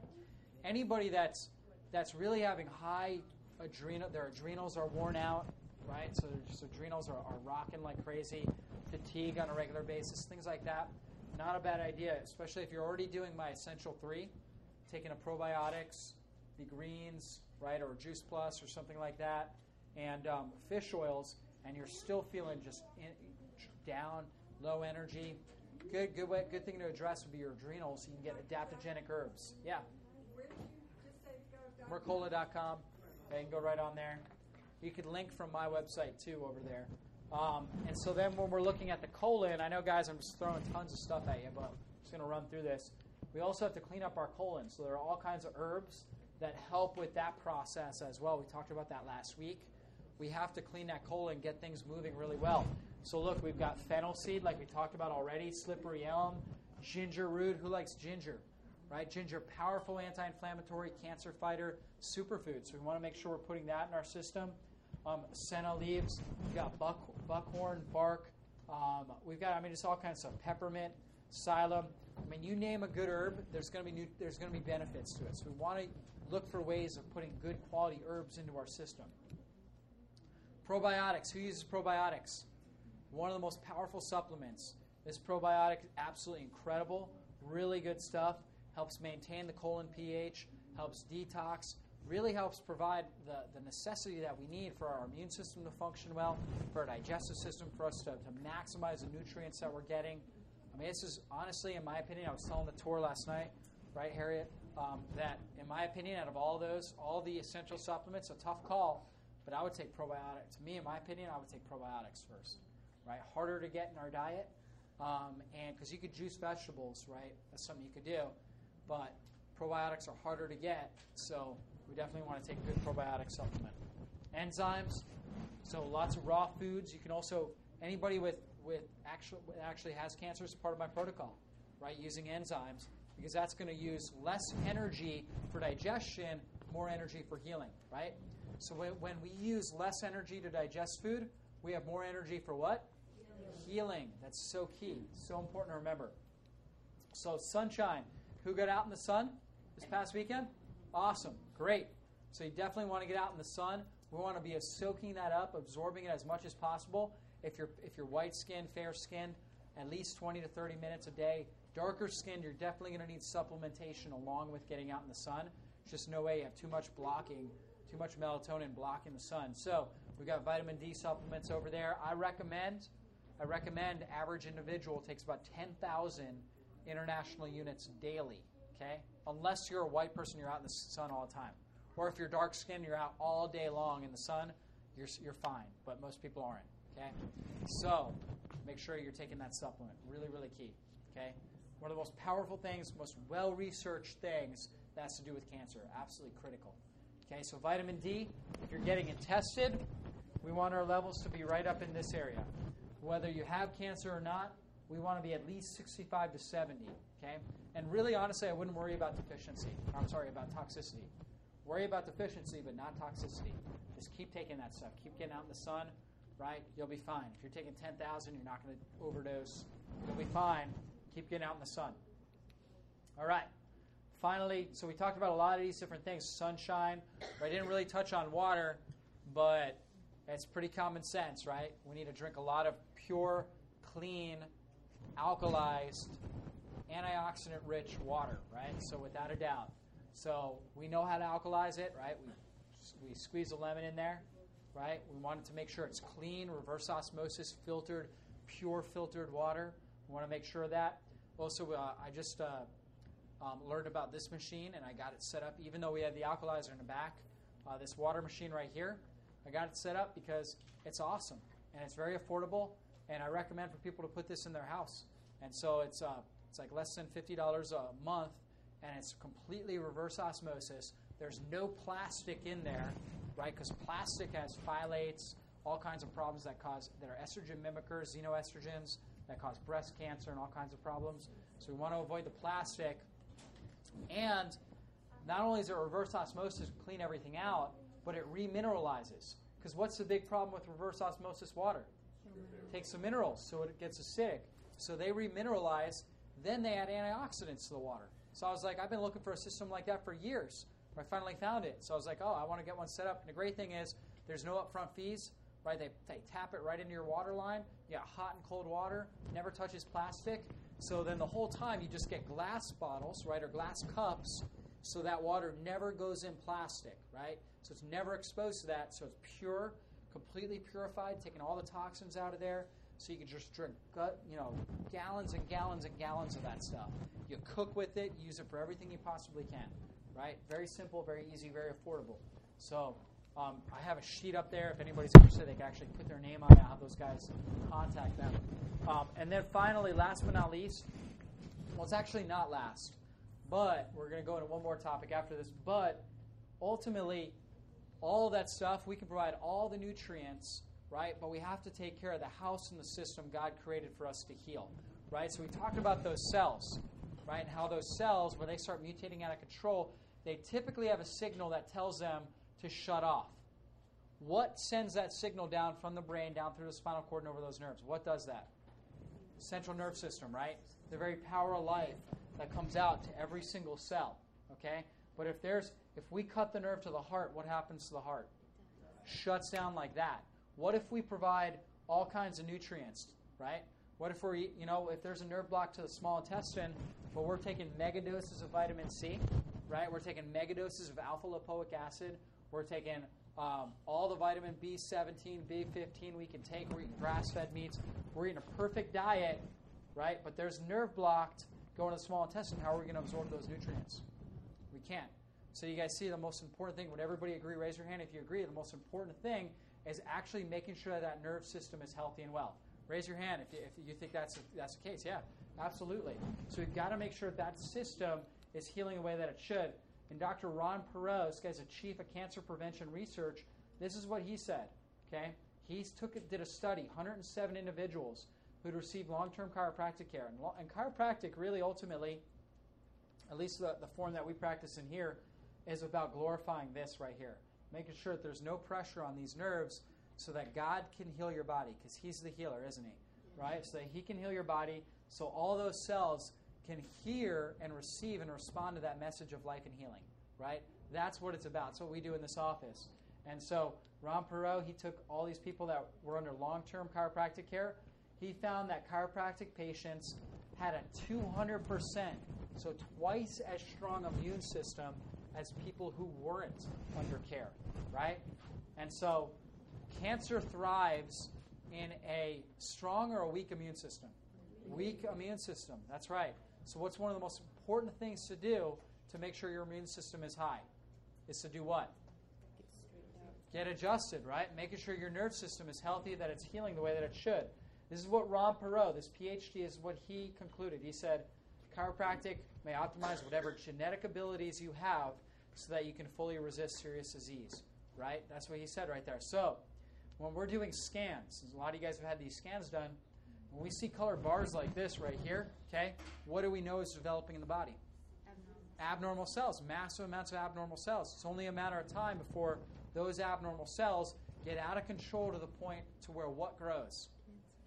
anybody that's that's really having high adrenal, their adrenals are worn out, right? So their adrenals are, are rocking like crazy, fatigue on a regular basis, things like that. Not a bad idea, especially if you're already doing my essential three, taking a probiotics, the greens, right, or Juice Plus or something like that, and um, fish oils. and you're still feeling just in, down, low energy, good good way, good thing to address would be your adrenals. So you can get adaptogenic herbs. Yeah? Mercola.com. Okay, you can go right on there. You could link from my website too over there. Um, and so then when we're looking at the colon, I know guys, I'm just throwing tons of stuff at you, but I'm just going to run through this. We also have to clean up our colon. So there are all kinds of herbs that help with that process as well. We talked about that last week. We have to clean that colon, get things moving really well. So look, we've got fennel seed, like we talked about already, slippery elm, ginger root. Who likes ginger? Right? Ginger, powerful anti-inflammatory, cancer fighter, superfood. So we want to make sure we're putting that in our system. Um, senna leaves. We've got buck, buckthorn bark. Um, we've got, I mean, it's all kinds of stuff. Peppermint, psyllium. I mean, you name a good herb, there's going to be new, there's going to be benefits to it. So we want to look for ways of putting good quality herbs into our system. Probiotics. Who uses probiotics? One of the most powerful supplements. This probiotic is absolutely incredible. Really good stuff. Helps maintain the colon pH, helps detox, really helps provide the, the necessity that we need for our immune system to function well, for our digestive system, for us to, to maximize the nutrients that we're getting. I mean, this is honestly, in my opinion, I was telling the tour last night, right, Harriet, um, that in my opinion, out of all those, all the essential supplements, a tough call, but I would take probiotics. To me, in my opinion, I would take probiotics first, right? Harder to get in our diet, um, and because you could juice vegetables, right? That's something you could do, but probiotics are harder to get, so we definitely want to take a good probiotic supplement. Enzymes, so lots of raw foods. You can also anybody with with actual actually has cancer is part of my protocol, right? Using enzymes because that's going to use less energy for digestion, more energy for healing, right? So when, when we use less energy to digest food, we have more energy for what? Healing. That's so key. So important to remember. So sunshine. Who got out in the sun this past weekend? Awesome. Great. So you definitely want to get out in the sun. We want to be soaking that up, absorbing it as much as possible. If you're if you're white skinned, fair skinned, at least 20 to 30 minutes a day. Darker skinned, you're definitely going to need supplementation along with getting out in the sun. There's just no way you have too much blocking, too much melatonin blocking the sun. So we've got vitamin D supplements over there. I recommend I recommend average individual takes about 10,000 international units daily. Okay, unless you're a white person, you're out in the sun all the time, or if you're dark skinned, you're out all day long in the sun. You're you're fine, but most people aren't. Okay, so make sure you're taking that supplement. Really, really key. Okay, one of the most powerful things, most well researched things that has to do with cancer. Absolutely critical. Okay, so vitamin D, if you're getting it tested, we want our levels to be right up in this area. Whether you have cancer or not, we want to be at least 65 to 70. Okay, and really, honestly, I wouldn't worry about deficiency. I'm sorry about toxicity. Worry about deficiency, but not toxicity. Just keep taking that stuff. Keep getting out in the sun, right? You'll be fine. If you're taking 10,000, you're not going to overdose. You'll be fine. Keep getting out in the sun. All right. Finally, so we talked about a lot of these different things. Sunshine. I didn't really touch on water, but it's pretty common sense, right? We need to drink a lot of pure, clean, alkalized, antioxidant rich water, right? So without a doubt. So we know how to alkalize it, right? We, we squeeze a lemon in there, right? We wanted to make sure it's clean, reverse osmosis, filtered, pure filtered water. We want to make sure that. Also, uh, I just uh, um, learned about this machine and I got it set up, even though we had the alkalizer in the back. Uh, this water machine right here, I got it set up because it's awesome and it's very affordable, and I recommend for people to put this in their house. And so it's uh, it's like less than fifty dollars a month, and it's completely reverse osmosis. There's no plastic in there, right? Because plastic has phthalates, all kinds of problems that cause that are estrogen mimickers, xenoestrogens that cause breast cancer and all kinds of problems. So we want to avoid the plastic. And not only is it reverse osmosis clean everything out, but it remineralizes. Because what's the big problem with reverse osmosis water? It takes some minerals, so it gets acidic. So they remineralize, then they add antioxidants to the water. So I was like, I've been looking for a system like that for years. I finally found it. So I was like, oh, I want to get one set up. And the great thing is, there's no upfront fees, right? They, they tap it right into your water line. You got hot and cold water, never touches plastic. So then the whole time you just get glass bottles, right, or glass cups, so that water never goes in plastic, right? So it's never exposed to that. So it's pure, completely purified, taking all the toxins out of there, so you can just drink, you know, gallons and gallons and gallons of that stuff. You cook with it, use it for everything you possibly can, right? Very simple, very easy, very affordable. So um, I have a sheet up there. If anybody's interested, they can actually put their name on it. I'll have those guys contact them. Um, and then finally, last but not least, well, it's actually not last, but we're going to go into one more topic after this. But ultimately, all that stuff, we can provide all the nutrients, right? But we have to take care of the house and the system God created for us to heal, right? So we talked about those cells, right? And how those cells, when they start mutating out of control, they typically have a signal that tells them to shut off. What sends that signal down from the brain down through the spinal cord and over those nerves? What does that? Central nerve system, right? The very power of life that comes out to every single cell. Okay? But if there's if we cut the nerve to the heart, what happens to the heart? Shuts down like that. What if we provide all kinds of nutrients, right? What if we're, you know, if there's a nerve block to the small intestine, but we're taking mega doses of vitamin C, right? We're taking mega doses of alpha lipoic acid. We're taking um, all the vitamin B17, B15 we can take. We're eating grass fed meats. We're eating a perfect diet, right? But there's nerve blocked going to the small intestine. How are we going to absorb those nutrients? We can't. So you guys see the most important thing. Would everybody agree? Raise your hand if you agree. The most important thing is actually making sure that, nerve system is healthy and well. Raise your hand if you, if you think that's, that's the case. Yeah, absolutely. So we've got to make sure that system is healing the way that it should. And Dr. Ron Pero, this guy's a chief of cancer prevention research, this is what he said. Okay? He took it, did a study, 107 individuals who'd received long-term chiropractic care. And, and chiropractic really ultimately, at least the, the form that we practice in here, is about glorifying this right here. Making sure that there's no pressure on these nerves so that God can heal your body, because He's the healer, isn't He? Right? So that He can heal your body, so all those cells can hear and receive and respond to that message of life and healing. Right? That's what it's about. That's what we do in this office. And so Ron Pero, he took all these people that were under long-term chiropractic care. He found that chiropractic patients had a 200%, so twice as strong immune system as people who weren't under care, right? And so cancer thrives in a strong or a weak immune system. Weak immune system, that's right. So, what's one of the most important things to do to make sure your immune system is high? Is to do what? Get adjusted, right? Making sure your nerve system is healthy, that it's healing the way that it should. This is what Ron Pero, this PhD, is what he concluded. He said, chiropractic may optimize whatever genetic abilities you have so that you can fully resist serious disease, right? That's what he said right there. So, when we're doing scans, a lot of you guys have had these scans done, when we see colored bars like this right here, okay, what do we know is developing in the body? Abnormal cells, massive amounts of abnormal cells. It's only a matter of time before those abnormal cells get out of control to the point to where what grows?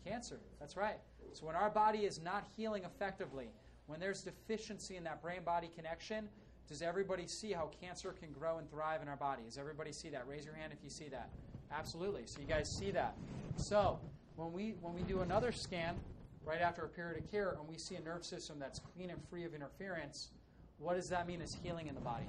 Cancer. That's right. So when our body is not healing effectively, when there's deficiency in that brain body connection, does everybody see how cancer can grow and thrive in our body? Does everybody see that? Raise your hand if you see that. Absolutely. So you guys see that. So when we when we do another scan right after a period of care and we see a nerve system that's clean and free of interference, what does that mean is healing in the body?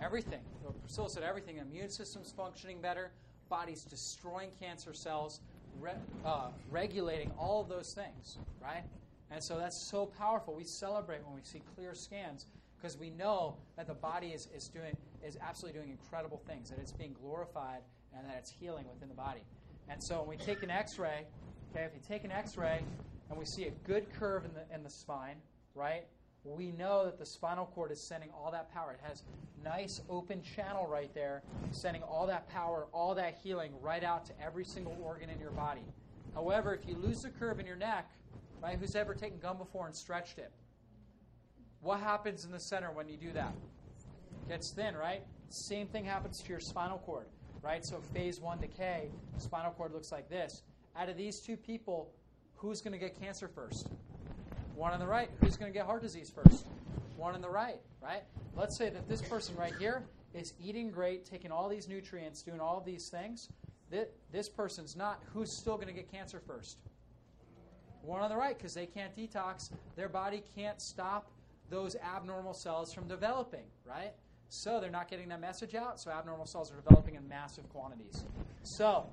Everything. So Priscilla said everything. Immune system's functioning better, body's destroying cancer cells, re- uh, regulating all of those things, right? And so that's so powerful. We celebrate when we see clear scans because we know that the body is, is doing is absolutely doing incredible things, that it's being glorified and that it's healing within the body. And so when we take an X-ray, okay, if you take an X-ray and we see a good curve in the in the spine, right? We know that the spinal cord is sending all that power. It has nice open channel right there, sending all that power, all that healing right out to every single organ in your body. However, if you lose the curve in your neck, right? Who's ever taken gum before and stretched it? What happens in the center when you do that? Gets thin, right? Same thing happens to your spinal cord, right? So phase one decay, spinal cord looks like this. Out of these two people, who's going to get cancer first? One on the right. Who's going to get heart disease first? One on the right, right? Let's say that this person right here is eating great, taking all these nutrients, doing all these things. This person's not. Who's still going to get cancer first? One on the right, because they can't detox. Their body can't stop those abnormal cells from developing, right? So they're not getting that message out, so abnormal cells are developing in massive quantities. So,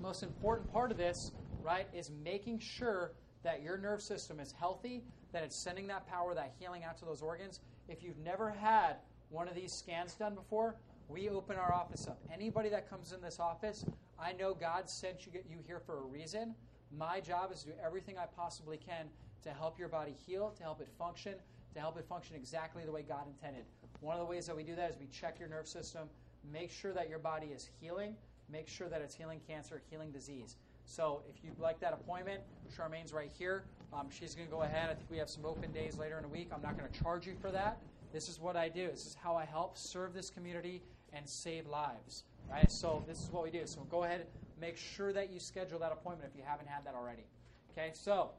most important part of this, right, is making sure that your nerve system is healthy, that it's sending that power, that healing out to those organs. If you've never had one of these scans done before, we open our office up. Anybody that comes in this office, I know God sent you, you here for a reason. My job is to do everything I possibly can to help your body heal, to help it function, to help it function exactly the way God intended. One of the ways that we do that is we check your nerve system, make sure that your body is healing, make sure that it's healing cancer, healing disease. So if you'd like that appointment, Charmaine's right here. Um, she's going to go ahead. I think we have some open days later in the week. I'm not going to charge you for that. This is what I do. This is how I help serve this community and save lives. Right? So this is what we do. So go ahead, make sure that you schedule that appointment if you haven't had that already. Okay. So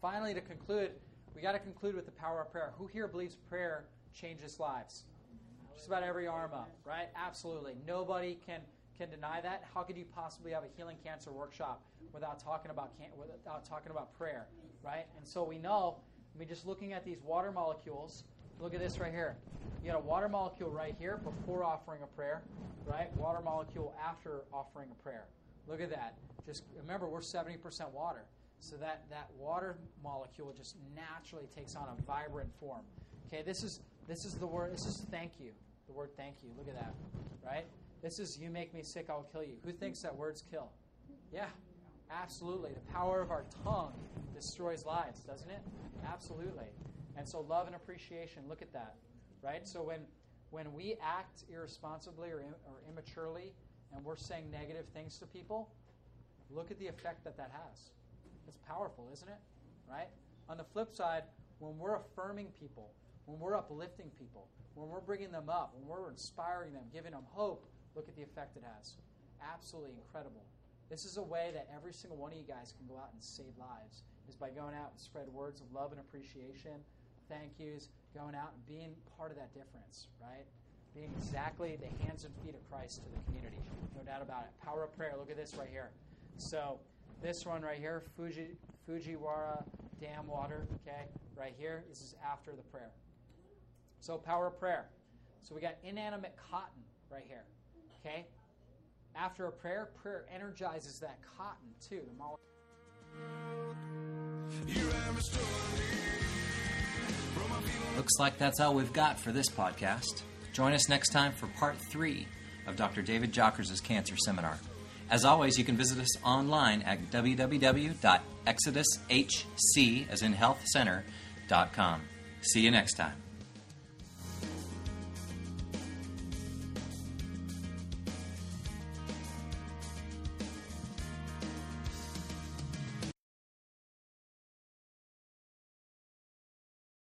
finally, to conclude, we got to conclude with the power of prayer. Who here believes prayer changes lives? Just about every arm up, right? Absolutely. Nobody can can deny that. How could you possibly have a healing cancer workshop without talking about can- without talking about prayer, right? And so we know. I mean, just looking at these water molecules. Look at this right here. You got a water molecule right here before offering a prayer, right? Water molecule after offering a prayer. Look at that. Just remember, we're 70% water. So that, that water molecule just naturally takes on a vibrant form. Okay, this is this is the word this is thank you. The word thank you. Look at that. Right? This is you make me sick, I'll kill you. Who thinks that words kill? Yeah. Absolutely. The power of our tongue destroys lives, doesn't it? Absolutely. And so love and appreciation, look at that. Right? So when when we act irresponsibly or, or immaturely and we're saying negative things to people, look at the effect that that has. It's powerful, isn't it? Right? On the flip side, when we're affirming people, when we're uplifting people, when we're bringing them up, when we're inspiring them, giving them hope, look at the effect it has. Absolutely incredible. This is a way that every single one of you guys can go out and save lives, is by going out and spread words of love and appreciation, thank yous, going out and being part of that difference, right? Being exactly the hands and feet of Christ to the community. No doubt about it. Power of prayer. Look at this right here. So, this one right here, Fuji, Fujiwara Dam water, okay, right here. This is after the prayer. So, power of prayer. So, we got inanimate cotton right here, okay? After a prayer, prayer energizes that cotton too. The molecule.
Looks like that's all we've got for this podcast. Join us next time for part three of Dr. David Jockers' cancer seminar. As always, you can visit us online at www.exodushc, as in health. See you next time.